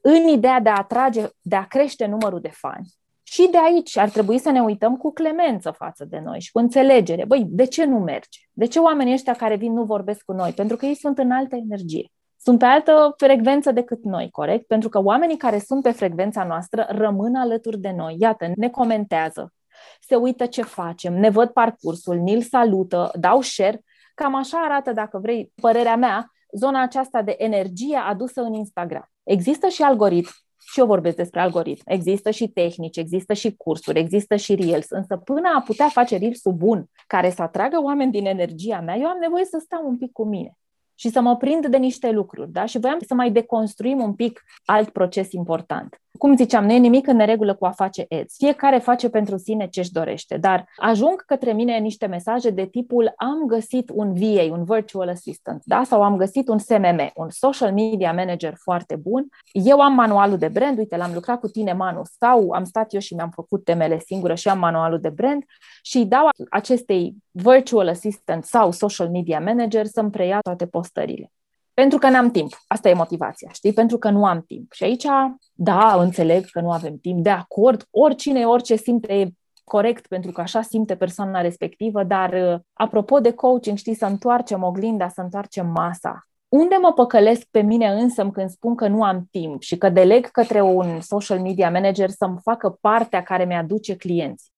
în ideea de a atrage, de a crește numărul de fani, Și de aici ar trebui să ne uităm cu clemență față de noi și cu înțelegere. Băi, de ce nu merge? De ce oamenii ăștia care vin nu vorbesc cu noi? Pentru că ei sunt în altă energie. Sunt pe altă frecvență decât noi, corect? Pentru că oamenii care sunt pe frecvența noastră rămân alături de noi. Iată, ne comentează, se uită ce facem, ne văd parcursul, ni-l salută, dau share. Cam așa arată, dacă vrei, părerea mea, zona aceasta de energie adusă în Instagram. Există și algoritm, și eu vorbesc despre algoritm. Există și tehnici, există și cursuri, există și reels, însă până a putea face reels bun, care să atragă oameni din energia mea, eu am nevoie să stau un pic cu mine și să mă prind de niște lucruri. Da? Și voiam să mai deconstruim un pic alt proces important. Cum ziceam, nu e nimic în neregulă cu a face ads. Fiecare face pentru sine ce își dorește, dar ajung către mine niște mesaje de tipul am găsit un VA, un Virtual Assistant, da? sau am găsit un SMM, un Social Media Manager foarte bun. Eu am manualul de brand, uite, l-am lucrat cu tine, Manu, sau am stat eu și mi-am făcut temele singură și am manualul de brand și îi dau acestei Virtual Assistant sau Social Media Manager să-mi preia toate postările. Pentru că n-am timp. Asta e motivația, știi? Pentru că nu am timp. Și aici, da, înțeleg că nu avem timp, de acord, oricine, orice simte e corect, pentru că așa simte persoana respectivă, dar uh, apropo de coaching, știi, să întoarcem oglinda, să întoarcem masa. Unde mă păcălesc pe mine însă când spun că nu am timp și că deleg către un social media manager să-mi facă partea care mi-aduce clienți?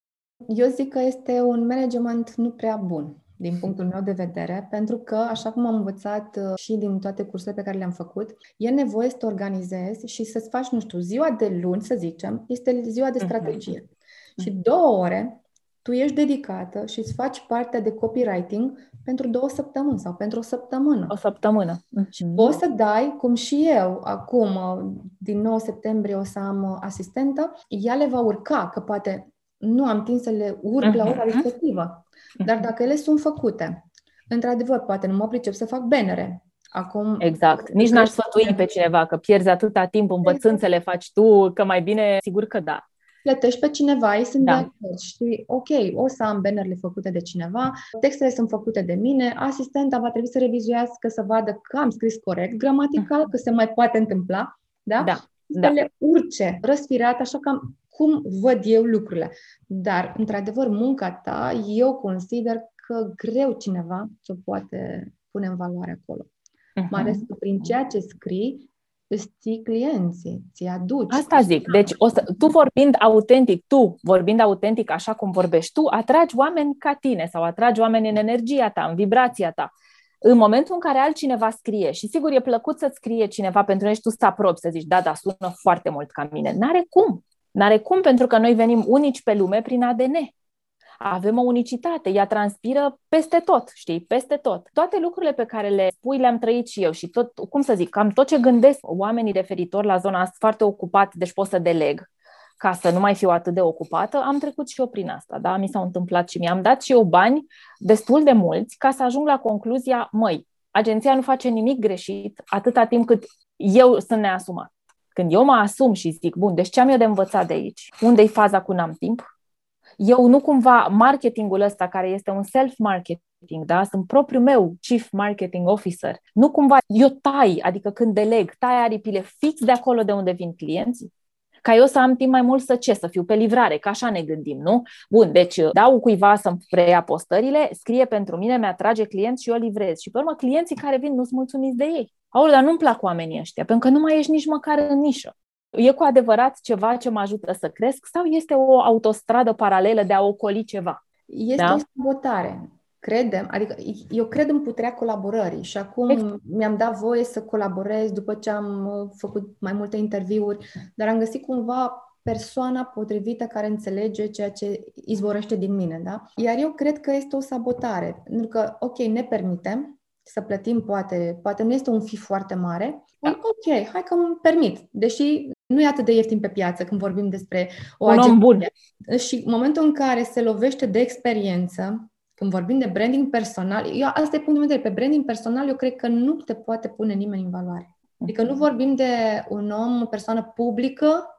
Eu zic că este un management nu prea bun din punctul meu de vedere, pentru că, așa cum am învățat uh, și din toate cursele pe care le-am făcut, e nevoie să te organizezi și să-ți faci, nu știu, ziua de luni, să zicem, este ziua de mhm. strategie. Uh-huh. Și două ore tu ești dedicată și îți faci partea de copywriting pentru două săptămâni sau pentru o săptămână. O săptămână. Și mhm. poți să dai, cum și eu, acum, uh, din 9 septembrie o să am uh, asistentă, ea le va urca, că poate nu am timp să le urc uh-huh. la ora respectivă. Dar dacă ele sunt făcute, într-adevăr, poate nu mă pricep să fac bannere. Acum, exact. Nici n-aș sfătui pe cineva că pierzi atâta timp învățând exact. să le faci tu, că mai bine, sigur că da. Plătești pe cineva, ei sunt da. de acord. Știi, ok, o să am bannerele făcute de cineva, textele sunt făcute de mine, asistenta va trebui să revizuiască, să vadă că am scris corect, gramatical, că se mai poate întâmpla, da? Da. Să da. le urce, răspirat, așa că cum văd eu lucrurile. Dar, într-adevăr, munca ta, eu consider că greu cineva să poate pune în valoare acolo. Uh-huh. Mai ales că prin ceea ce scrii, îți ții clienții, ți aduci. Asta zic. Deci, o să, tu vorbind autentic, tu vorbind autentic așa cum vorbești tu, atragi oameni ca tine sau atragi oameni în energia ta, în vibrația ta. În momentul în care altcineva scrie, și sigur e plăcut să scrie cineva pentru noi și tu să aprobi, să zici, da, da, sună foarte mult ca mine. N-are cum. N-are cum, pentru că noi venim unici pe lume prin ADN. Avem o unicitate, ea transpiră peste tot, știi, peste tot. Toate lucrurile pe care le spui le-am trăit și eu și tot, cum să zic, cam tot ce gândesc oamenii referitor la zona asta foarte ocupat, deci pot să deleg ca să nu mai fiu atât de ocupată, am trecut și eu prin asta, da? Mi s-au întâmplat și mi-am dat și eu bani destul de mulți ca să ajung la concluzia, măi, agenția nu face nimic greșit atâta timp cât eu sunt neasumat. Când eu mă asum și zic, bun, deci ce am eu de învățat de aici? Unde-i faza cu n-am timp? Eu nu cumva marketingul ăsta, care este un self-marketing, da? Sunt propriul meu chief marketing officer. Nu cumva eu tai, adică când deleg, tai aripile fix de acolo de unde vin clienții ca eu să am timp mai mult să ce, să fiu pe livrare, că așa ne gândim, nu? Bun, deci dau cuiva să-mi preia postările, scrie pentru mine, mi-atrage clienți și eu livrez. Și pe urmă clienții care vin nu sunt mulțumiți de ei. Aoleu, dar nu-mi plac oamenii ăștia, pentru că nu mai ești nici măcar în nișă. E cu adevărat ceva ce mă ajută să cresc sau este o autostradă paralelă de a ocoli ceva? Este da? o sabotare. Credem, adică eu cred în puterea colaborării și acum exact. mi-am dat voie să colaborez după ce am uh, făcut mai multe interviuri, dar am găsit cumva persoana potrivită care înțelege ceea ce izvorăște din mine, da? Iar eu cred că este o sabotare, pentru că, ok, ne permitem, să plătim, poate, poate nu este un fi foarte mare, da. ok, hai că îmi permit, deși nu e atât de ieftin pe piață când vorbim despre o un om bun. Și momentul în care se lovește de experiență, când vorbim de branding personal, eu, asta e punctul meu de vedere, pe branding personal eu cred că nu te poate pune nimeni în valoare. Adică nu vorbim de un om, o persoană publică,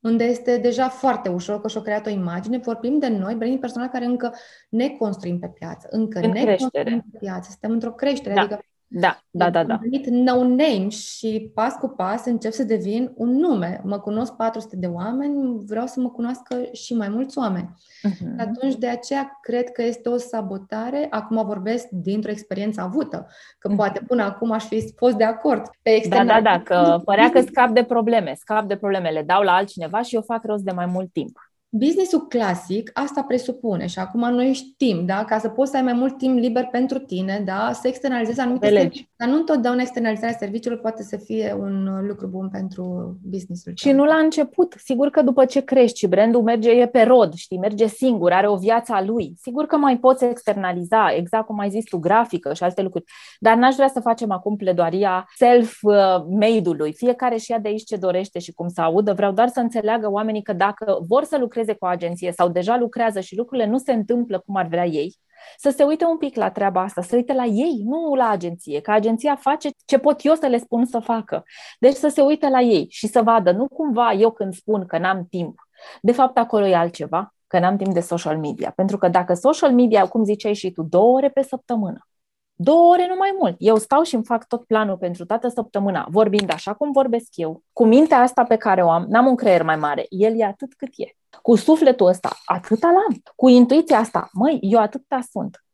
unde este deja foarte ușor că și-a creat o imagine. Vorbim de noi, branding personal, care încă ne construim pe piață. Încă în ne creștere. construim pe piață. Suntem într-o creștere. Da. Adică Da, da, da, da. Am venit no name și pas cu pas încep să devin un nume. Mă cunosc 400 de oameni, vreau să mă cunoască și mai mulți oameni. Uh-huh. Atunci, de aceea, cred că este o sabotare. Acum vorbesc dintr-o experiență avută, că uh-huh. poate până acum aș fi fost de acord pe external. Da, da, da, că părea că scap de probleme, scap de probleme, le dau la altcineva și eu fac rost de mai mult timp. Businessul clasic asta presupune și acum noi știm, da, ca să poți să ai mai mult timp liber pentru tine, da, să externalizezi anumite servicii. Dar nu întotdeauna externalizarea serviciilor poate să fie un lucru bun pentru businessul. Și nu la început. Sigur că după ce crești și brandul merge e pe rod, știi, merge singur, are o viață a lui. Sigur că mai poți externaliza, exact cum ai zis tu, grafică și alte lucruri. Dar n-aș vrea să facem acum pledoaria self-made-ului. Fiecare și ia de aici ce dorește și cum să audă. Vreau doar să înțeleagă oamenii că dacă vor să lucreze lucreze cu o agenție sau deja lucrează și lucrurile nu se întâmplă cum ar vrea ei, să se uite un pic la treaba asta, să uite la ei, nu la agenție, că agenția face ce pot eu să le spun să facă. Deci să se uite la ei și să vadă, nu cumva eu când spun că n-am timp, de fapt acolo e altceva, că n-am timp de social media. Pentru că dacă social media, cum ziceai și tu, două ore pe săptămână, Două ore, nu mai mult. Eu stau și îmi fac tot planul pentru toată săptămâna, vorbind așa cum vorbesc eu, cu mintea asta pe care o am, n-am un creier mai mare, el e atât cât e. Cu sufletul ăsta, atât l-am. Cu intuiția asta, măi, eu atâta sunt.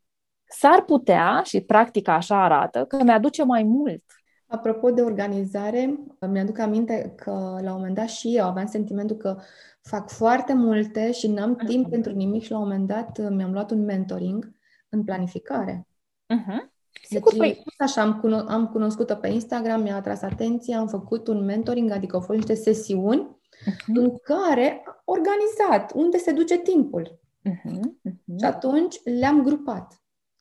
S-ar putea, și practica așa arată, că mi-aduce mai mult. Apropo de organizare, mi-aduc aminte că la un moment dat și eu aveam sentimentul că fac foarte multe și n-am timp uh-huh. pentru nimic și la un moment dat mi-am luat un mentoring în planificare. Uh-huh. Sigur, deci, păi... așa, am, cuno- am cunoscut-o pe Instagram, mi-a atras atenția, am făcut un mentoring, adică au fost niște sesiuni uh-huh. în care organizat, unde se duce timpul. Uh-huh. Uh-huh. Și atunci le-am grupat.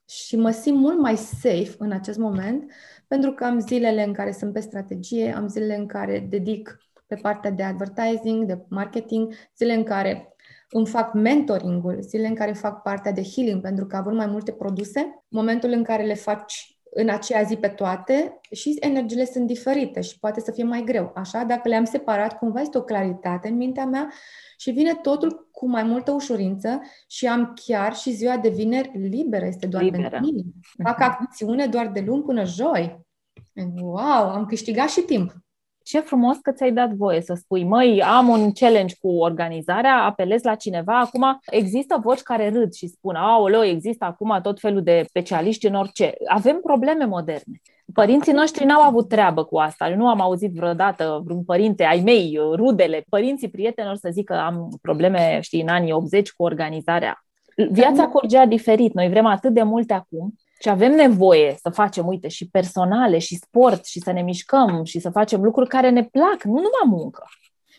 Și mă simt mult mai safe în acest moment, pentru că am zilele în care sunt pe strategie, am zilele în care dedic pe partea de advertising, de marketing, zile în care îmi fac mentoringul, zile în care fac partea de healing, pentru că având mai multe produse, momentul în care le faci în aceea zi pe toate și energiile sunt diferite și poate să fie mai greu. Așa, dacă le-am separat, cumva este o claritate în mintea mea și vine totul cu mai multă ușurință și am chiar și ziua de vineri liberă, este doar liberă. pentru mine. Fac mhm. acțiune doar de luni până joi. Wow, am câștigat și timp ce frumos că ți-ai dat voie să spui, măi, am un challenge cu organizarea, apelez la cineva. Acum există voci care râd și spun, aoleu, există acum tot felul de specialiști în orice. Avem probleme moderne. Părinții noștri n-au avut treabă cu asta. Eu nu am auzit vreodată vreun părinte ai mei, rudele, părinții prietenilor să zică am probleme, știi, în anii 80 cu organizarea. Viața curgea diferit. Noi vrem atât de multe acum și avem nevoie să facem, uite, și personale, și sport, și să ne mișcăm, și să facem lucruri care ne plac, nu numai muncă.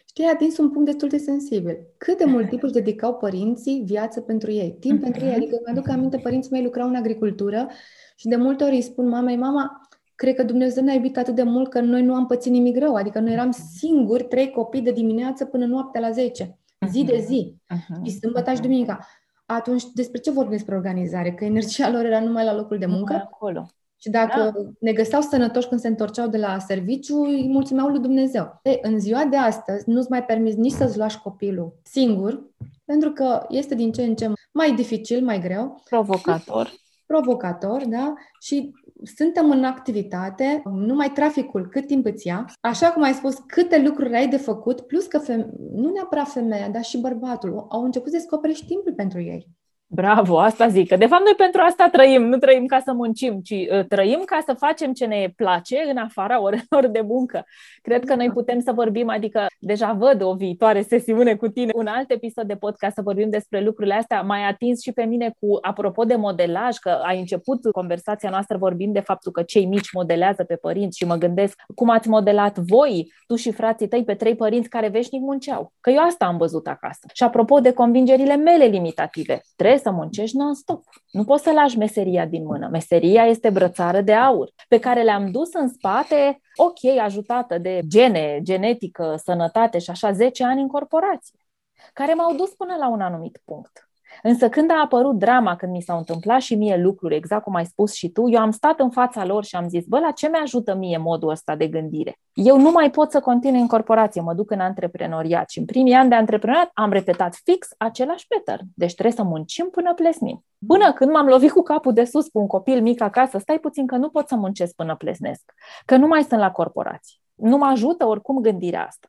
Știi, atins un punct destul de sensibil. Cât de mult timp își dedicau părinții viață pentru ei, timp uh-huh. pentru ei. Adică mi-aduc aminte, părinții mei lucrau în agricultură și de multe ori îi spun mamei, mama, cred că Dumnezeu ne-a iubit atât de mult că noi nu am pățit nimic rău. Adică noi eram singuri, trei copii de dimineață până noaptea la 10, zi de zi. Uh-huh. Și sâmbătă și duminica atunci despre ce vorbim despre organizare? Că energia lor era numai la locul de muncă? Numai acolo. Și dacă da. ne găseau sănătoși când se întorceau de la serviciu, îi mulțumeau lui Dumnezeu. E, în ziua de astăzi nu-ți mai permis nici să-ți lași copilul singur, pentru că este din ce în ce mai dificil, mai greu. Provocator. Provocator, da? Și suntem în activitate, numai traficul, cât timp îți ia, așa cum ai spus, câte lucruri ai de făcut, plus că feme- nu neapărat femeia, dar și bărbatul au început să descopere și timpul pentru ei. Bravo, asta zic. Că de fapt noi pentru asta trăim, nu trăim ca să muncim, ci uh, trăim ca să facem ce ne place în afara orelor de muncă. Cred că noi putem să vorbim, adică deja văd o viitoare sesiune cu tine, un alt episod de podcast să vorbim despre lucrurile astea. Mai atins și pe mine cu, apropo de modelaj, că ai început conversația noastră vorbind de faptul că cei mici modelează pe părinți și mă gândesc cum ați modelat voi, tu și frații tăi, pe trei părinți care veșnic munceau. Că eu asta am văzut acasă. Și apropo de convingerile mele limitative, trebuie să muncești non-stop. Nu poți să lași meseria din mână. Meseria este brățară de aur, pe care le-am dus în spate, ok, ajutată de gene, genetică, sănătate și așa 10 ani în corporație, care m-au dus până la un anumit punct. Însă când a apărut drama, când mi s-au întâmplat și mie lucruri, exact cum ai spus și tu, eu am stat în fața lor și am zis, bă, la ce mi-ajută mie modul ăsta de gândire? Eu nu mai pot să continui în corporație, mă duc în antreprenoriat și în primii ani de antreprenoriat am repetat fix același pattern. Deci trebuie să muncim până plesnim. Până când m-am lovit cu capul de sus cu un copil mic acasă, stai puțin că nu pot să muncesc până plesnesc, că nu mai sunt la corporație. Nu mă ajută oricum gândirea asta.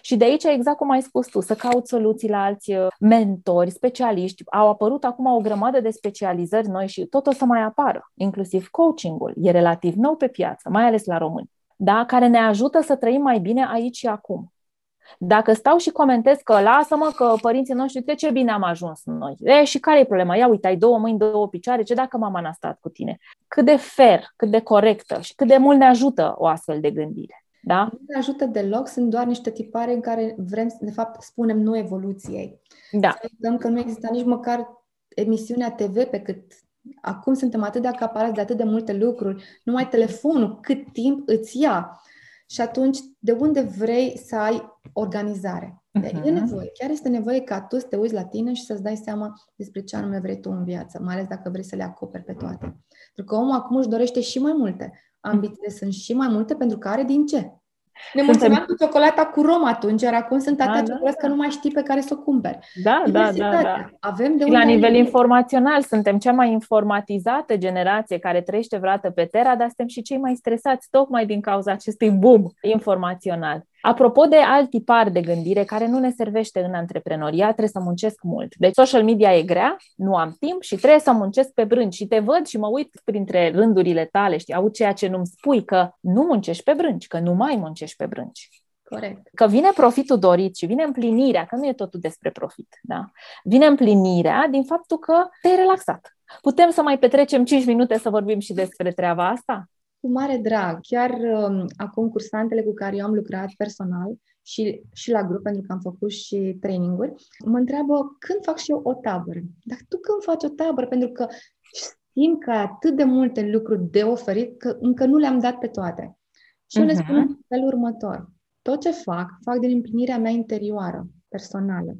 Și de aici, exact cum ai spus tu, să caut soluții la alți uh, mentori, specialiști. Au apărut acum o grămadă de specializări noi și tot o să mai apară, inclusiv coachingul. E relativ nou pe piață, mai ales la români, da? care ne ajută să trăim mai bine aici și acum. Dacă stau și comentez că lasă-mă că părinții noștri, de ce bine am ajuns noi? E, și care e problema? Ia uite, ai două mâini, două picioare, ce dacă mama n-a stat cu tine? Cât de fair, cât de corectă și cât de mult ne ajută o astfel de gândire. Da? Nu ne ajută deloc, sunt doar niște tipare în care vrem, de fapt, spunem nu evoluției. Da. Să uităm că nu există nici măcar emisiunea TV pe cât acum suntem atât de acaparați de atât de multe lucruri, numai telefonul, cât timp îți ia. Și atunci, de unde vrei să ai organizare? Uh-huh. E nevoie, chiar este nevoie ca tu să te uiți la tine și să-ți dai seama despre ce anume vrei tu în viață, mai ales dacă vrei să le acoperi pe toate. Pentru că omul acum își dorește și mai multe ambițiile sunt și mai multe pentru că are din ce. Ne mulțumim cu ciocolata cu rom atunci, iar acum sunt atâtea da, ciocolate da, că nu mai știi pe care să o cumperi. Da, da, da, da. Avem de și la nivel informațional, suntem cea mai informatizată generație care trăiește vreodată pe Terra, dar suntem și cei mai stresați tocmai din cauza acestui boom informațional. Apropo de alt tipar de gândire care nu ne servește în antreprenoriat, trebuie să muncesc mult. Deci social media e grea, nu am timp și trebuie să muncesc pe brânci. Și te văd și mă uit printre rândurile tale, știi, au ceea ce nu-mi spui că nu muncești pe brânci, că nu mai muncești pe brânci. Corect. Că vine profitul dorit și vine împlinirea, că nu e totul despre profit, da? Vine împlinirea din faptul că te-ai relaxat. Putem să mai petrecem 5 minute să vorbim și despre treaba asta? Cu mare drag. Chiar um, acum cursantele cu care eu am lucrat personal și, și la grup, pentru că am făcut și traininguri, mă întreabă când fac și eu o tabără. Dar tu când faci o tabără? Pentru că știm că ai atât de multe lucruri de oferit că încă nu le-am dat pe toate. Și eu uh-huh. le spun în felul următor. Tot ce fac, fac din împlinirea mea interioară, personală.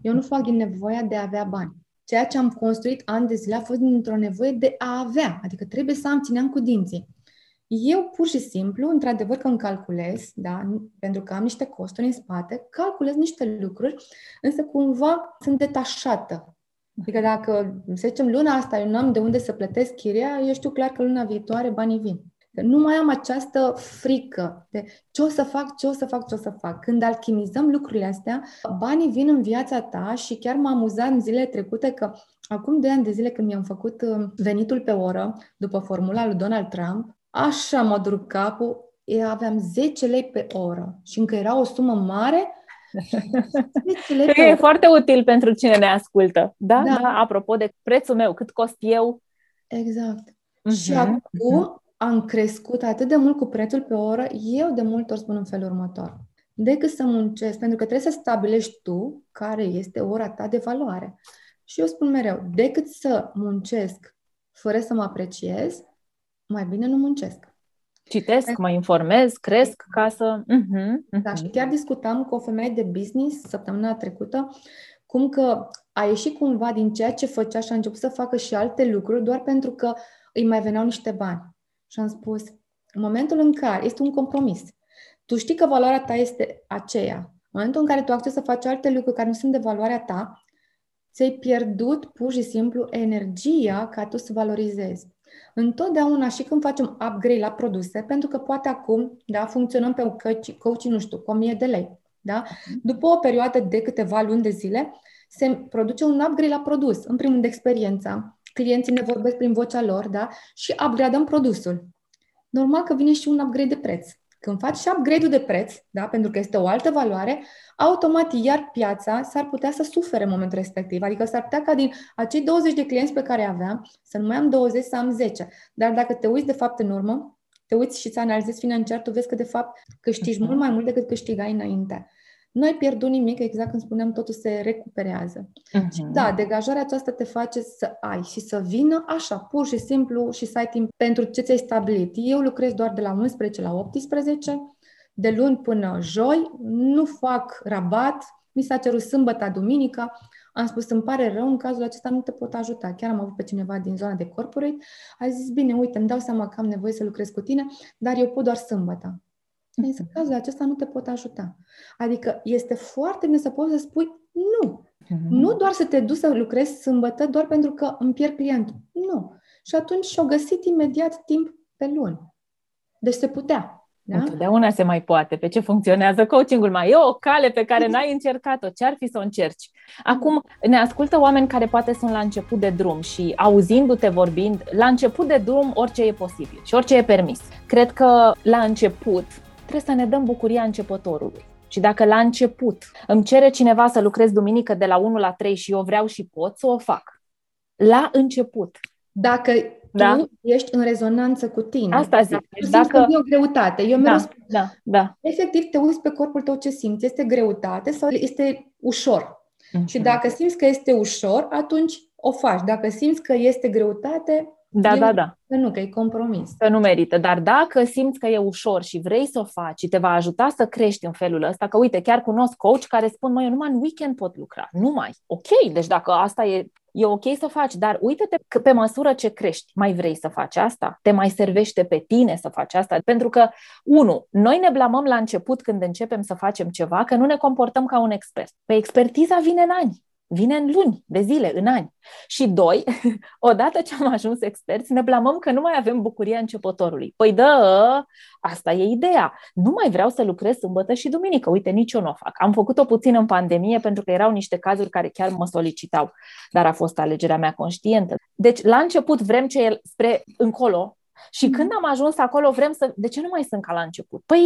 Eu nu fac din nevoia de a avea bani. Ceea ce am construit ani de zile a fost dintr-o nevoie de a avea, adică trebuie să am, țineam cu dinții. Eu pur și simplu, într-adevăr că îmi calculez, da, pentru că am niște costuri în spate, calculez niște lucruri, însă cumva sunt detașată. Adică dacă, să zicem, luna asta eu nu am de unde să plătesc chiria, eu știu clar că luna viitoare banii vin. Că nu mai am această frică de ce o să fac, ce o să fac, ce o să fac. Când alchimizăm lucrurile astea, banii vin în viața ta și chiar m-am amuzat în zilele trecute că acum 2 ani de zile când mi-am făcut uh, venitul pe oră, după formula lui Donald Trump, Așa mă dur capul, aveam 10 lei pe oră și încă era o sumă mare. 10 lei [laughs] pe e oră. foarte util pentru cine ne ascultă. Da? da? Da, apropo de prețul meu, cât cost eu. Exact. Uh-huh. Și acum uh-huh. am crescut atât de mult cu prețul pe oră, eu de multe ori spun în felul următor. Decât să muncesc, pentru că trebuie să stabilești tu care este ora ta de valoare. Și eu spun mereu, decât să muncesc fără să mă apreciez, mai bine nu muncesc. Citesc, mă informez, cresc ca să... Uh-huh, uh-huh. Da, și chiar discutam cu o femeie de business săptămâna trecută cum că a ieșit cumva din ceea ce făcea și a început să facă și alte lucruri doar pentru că îi mai veneau niște bani. Și am spus, în momentul în care este un compromis, tu știi că valoarea ta este aceea, în momentul în care tu accepti să faci alte lucruri care nu sunt de valoarea ta, ți-ai pierdut pur și simplu energia ca tu să valorizezi. Întotdeauna și când facem upgrade la produse, pentru că poate acum, da, funcționăm pe un coach, coach nu știu, cu 1000 de lei, da? După o perioadă de câteva luni de zile, se produce un upgrade la produs, în primul rând de experiența, clienții ne vorbesc prin vocea lor, da? Și upgradăm produsul. Normal că vine și un upgrade de preț. Când faci și upgrade-ul de preț, da, pentru că este o altă valoare, automat iar piața s-ar putea să sufere în momentul respectiv. Adică s-ar putea ca din acei 20 de clienți pe care aveam, să nu mai am 20, să am 10. Dar dacă te uiți de fapt în urmă, te uiți și să analizezi financiar, tu vezi că de fapt câștigi uh-huh. mult mai mult decât câștigai înainte. Nu ai pierdut nimic, exact când spuneam, totul se recuperează. Uh-huh. Și da, degajarea aceasta te face să ai și să vină așa, pur și simplu și să ai timp pentru ce ți-ai stabilit. Eu lucrez doar de la 11 la 18, de luni până joi, nu fac rabat, mi s-a cerut sâmbătă, duminică, am spus, îmi pare rău, în cazul acesta nu te pot ajuta. Chiar am avut pe cineva din zona de corporate, a zis, bine, uite, îmi dau seama că am nevoie să lucrez cu tine, dar eu pot doar sâmbătă. În cazul acesta nu te pot ajuta. Adică este foarte bine să poți să spui nu. Mm-hmm. Nu doar să te duci să lucrezi sâmbătă doar pentru că îmi pierd clientul. Nu. Și atunci și-au găsit imediat timp pe luni. Deci se putea. Da? Întotdeauna se mai poate. Pe ce funcționează coachingul? Mai e o cale pe care n-ai încercat-o. Ce ar fi să o încerci? Acum, ne ascultă oameni care poate sunt la început de drum și auzindu-te vorbind, la început de drum orice e posibil și orice e permis. Cred că la început trebuie să ne dăm bucuria începătorului. Și dacă la început îmi cere cineva să lucrez duminică de la 1 la 3 și eu vreau și pot, să o fac. La început. Dacă da? tu ești în rezonanță cu tine. Asta zic. Deci dacă... e o greutate. Eu da, spun, da, da. Efectiv, te uiți pe corpul tău ce simți. Este greutate sau este ușor? Uh-huh. Și dacă simți că este ușor, atunci o faci. Dacă simți că este greutate, da, da, da. Că nu, că e compromis. Că nu merită. Dar dacă simți că e ușor și vrei să o faci și te va ajuta să crești în felul ăsta, că uite, chiar cunosc coach care spun, măi, eu numai în weekend pot lucra. Numai. Ok, deci dacă asta e e ok să faci, dar uite-te că pe măsură ce crești, mai vrei să faci asta? Te mai servește pe tine să faci asta? Pentru că, unu, noi ne blamăm la început când începem să facem ceva că nu ne comportăm ca un expert. Pe expertiza vine în ani. Vine în luni, de zile, în ani. Și doi, [laughs] odată ce am ajuns experți, ne blamăm că nu mai avem bucuria începătorului. Păi da, asta e ideea. Nu mai vreau să lucrez sâmbătă și duminică. Uite, nici eu nu o fac. Am făcut-o puțin în pandemie pentru că erau niște cazuri care chiar mă solicitau, dar a fost alegerea mea conștientă. Deci, la început vrem ce e spre încolo și când am ajuns acolo vrem să... De ce nu mai sunt ca la început? Păi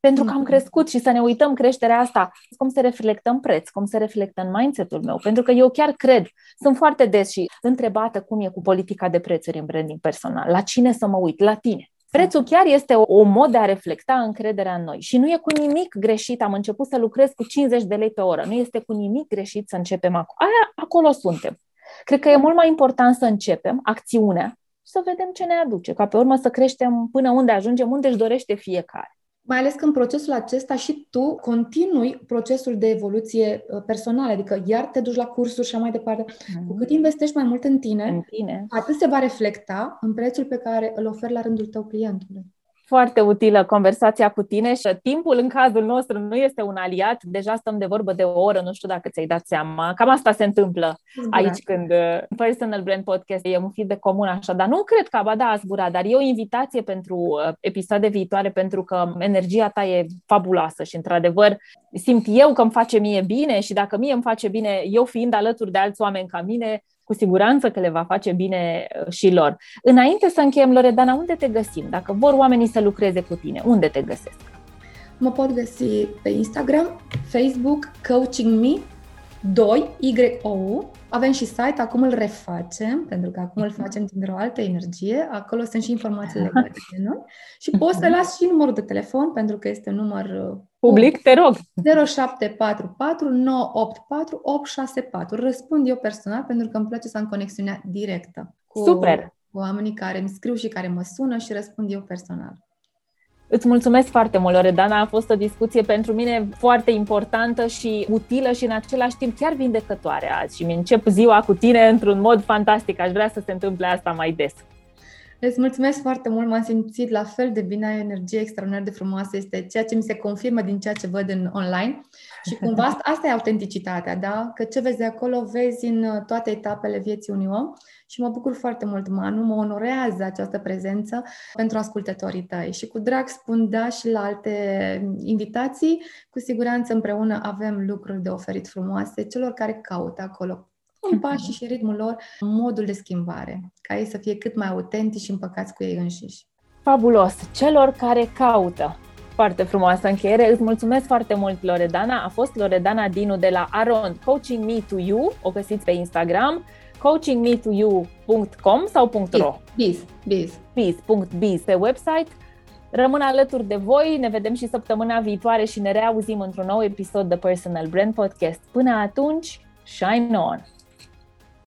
pentru că am mm-hmm. crescut și să ne uităm creșterea asta, cum se reflectă în preț, cum se reflectă în mindset-ul meu. Pentru că eu chiar cred, sunt foarte des și întrebată cum e cu politica de prețuri în branding personal. La cine să mă uit? La tine. Prețul chiar este o, o mod de a reflecta încrederea în noi și nu e cu nimic greșit. Am început să lucrez cu 50 de lei pe oră. Nu este cu nimic greșit să începem acolo. Aia, acolo suntem. Cred că e mult mai important să începem acțiunea și să vedem ce ne aduce, ca pe urmă să creștem până unde ajungem, unde își dorește fiecare. Mai ales că în procesul acesta și tu continui procesul de evoluție uh, personală, adică iar te duci la cursuri și mai departe. Mm-hmm. Cu cât investești mai mult în tine, în tine, atât se va reflecta în prețul pe care îl oferi la rândul tău clientului foarte utilă conversația cu tine și timpul în cazul nostru nu este un aliat. Deja stăm de vorbă de o oră, nu știu dacă ți-ai dat seama. Cam asta se întâmplă da. aici când uh, Personal Brand Podcast e un de comun așa, dar nu cred că, ba da, a zburat, dar e o invitație pentru uh, episoade viitoare pentru că energia ta e fabuloasă și, într-adevăr, simt eu că îmi face mie bine și dacă mie îmi face bine, eu fiind alături de alți oameni ca mine, cu siguranță că le va face bine uh, și lor. Înainte să încheiem, Loredana, unde te găsim? Dacă vor oamenii să lucreze cu tine, unde te găsesc? Mă pot găsi pe Instagram, Facebook, Coaching Me, 2, YOU. Avem și site, acum îl refacem, pentru că acum îl facem dintr-o altă energie. Acolo sunt și informații legate de noi. Și pot să las și numărul de telefon, pentru că este un număr uh, public, te rog. 0744 984 864. Răspund eu personal, pentru că îmi place să am conexiunea directă cu Super. oamenii care îmi scriu și care mă sună și răspund eu personal. Îți mulțumesc foarte mult, Loredana. A fost o discuție pentru mine foarte importantă și utilă și în același timp chiar vindecătoare azi și mi încep ziua cu tine într-un mod fantastic. Aș vrea să se întâmple asta mai des. Îți mulțumesc foarte mult, m-am simțit la fel de bine, ai o energie extraordinar de frumoasă, este ceea ce mi se confirmă din ceea ce văd în online. Și [laughs] cumva asta, asta e autenticitatea, da? Că ce vezi acolo, vezi în toate etapele vieții unui om. Și mă bucur foarte mult, Manu, mă onorează această prezență pentru ascultătorii tăi. Și cu drag spun da și la alte invitații, cu siguranță împreună avem lucruri de oferit frumoase celor care caută acolo în pașii și ritmul lor, modul de schimbare, ca ei să fie cât mai autentici și împăcați cu ei înșiși. Fabulos! Celor care caută foarte frumoasă încheiere. Îți mulțumesc foarte mult, Loredana. A fost Loredana Dinu de la Aron Coaching Me to You. O găsiți pe Instagram coachingmetoyou.com sau .ro? Biz, biz. Biz.biz pe website. Rămân alături de voi, ne vedem și săptămâna viitoare și ne reauzim într-un nou episod de Personal Brand Podcast. Până atunci, shine on!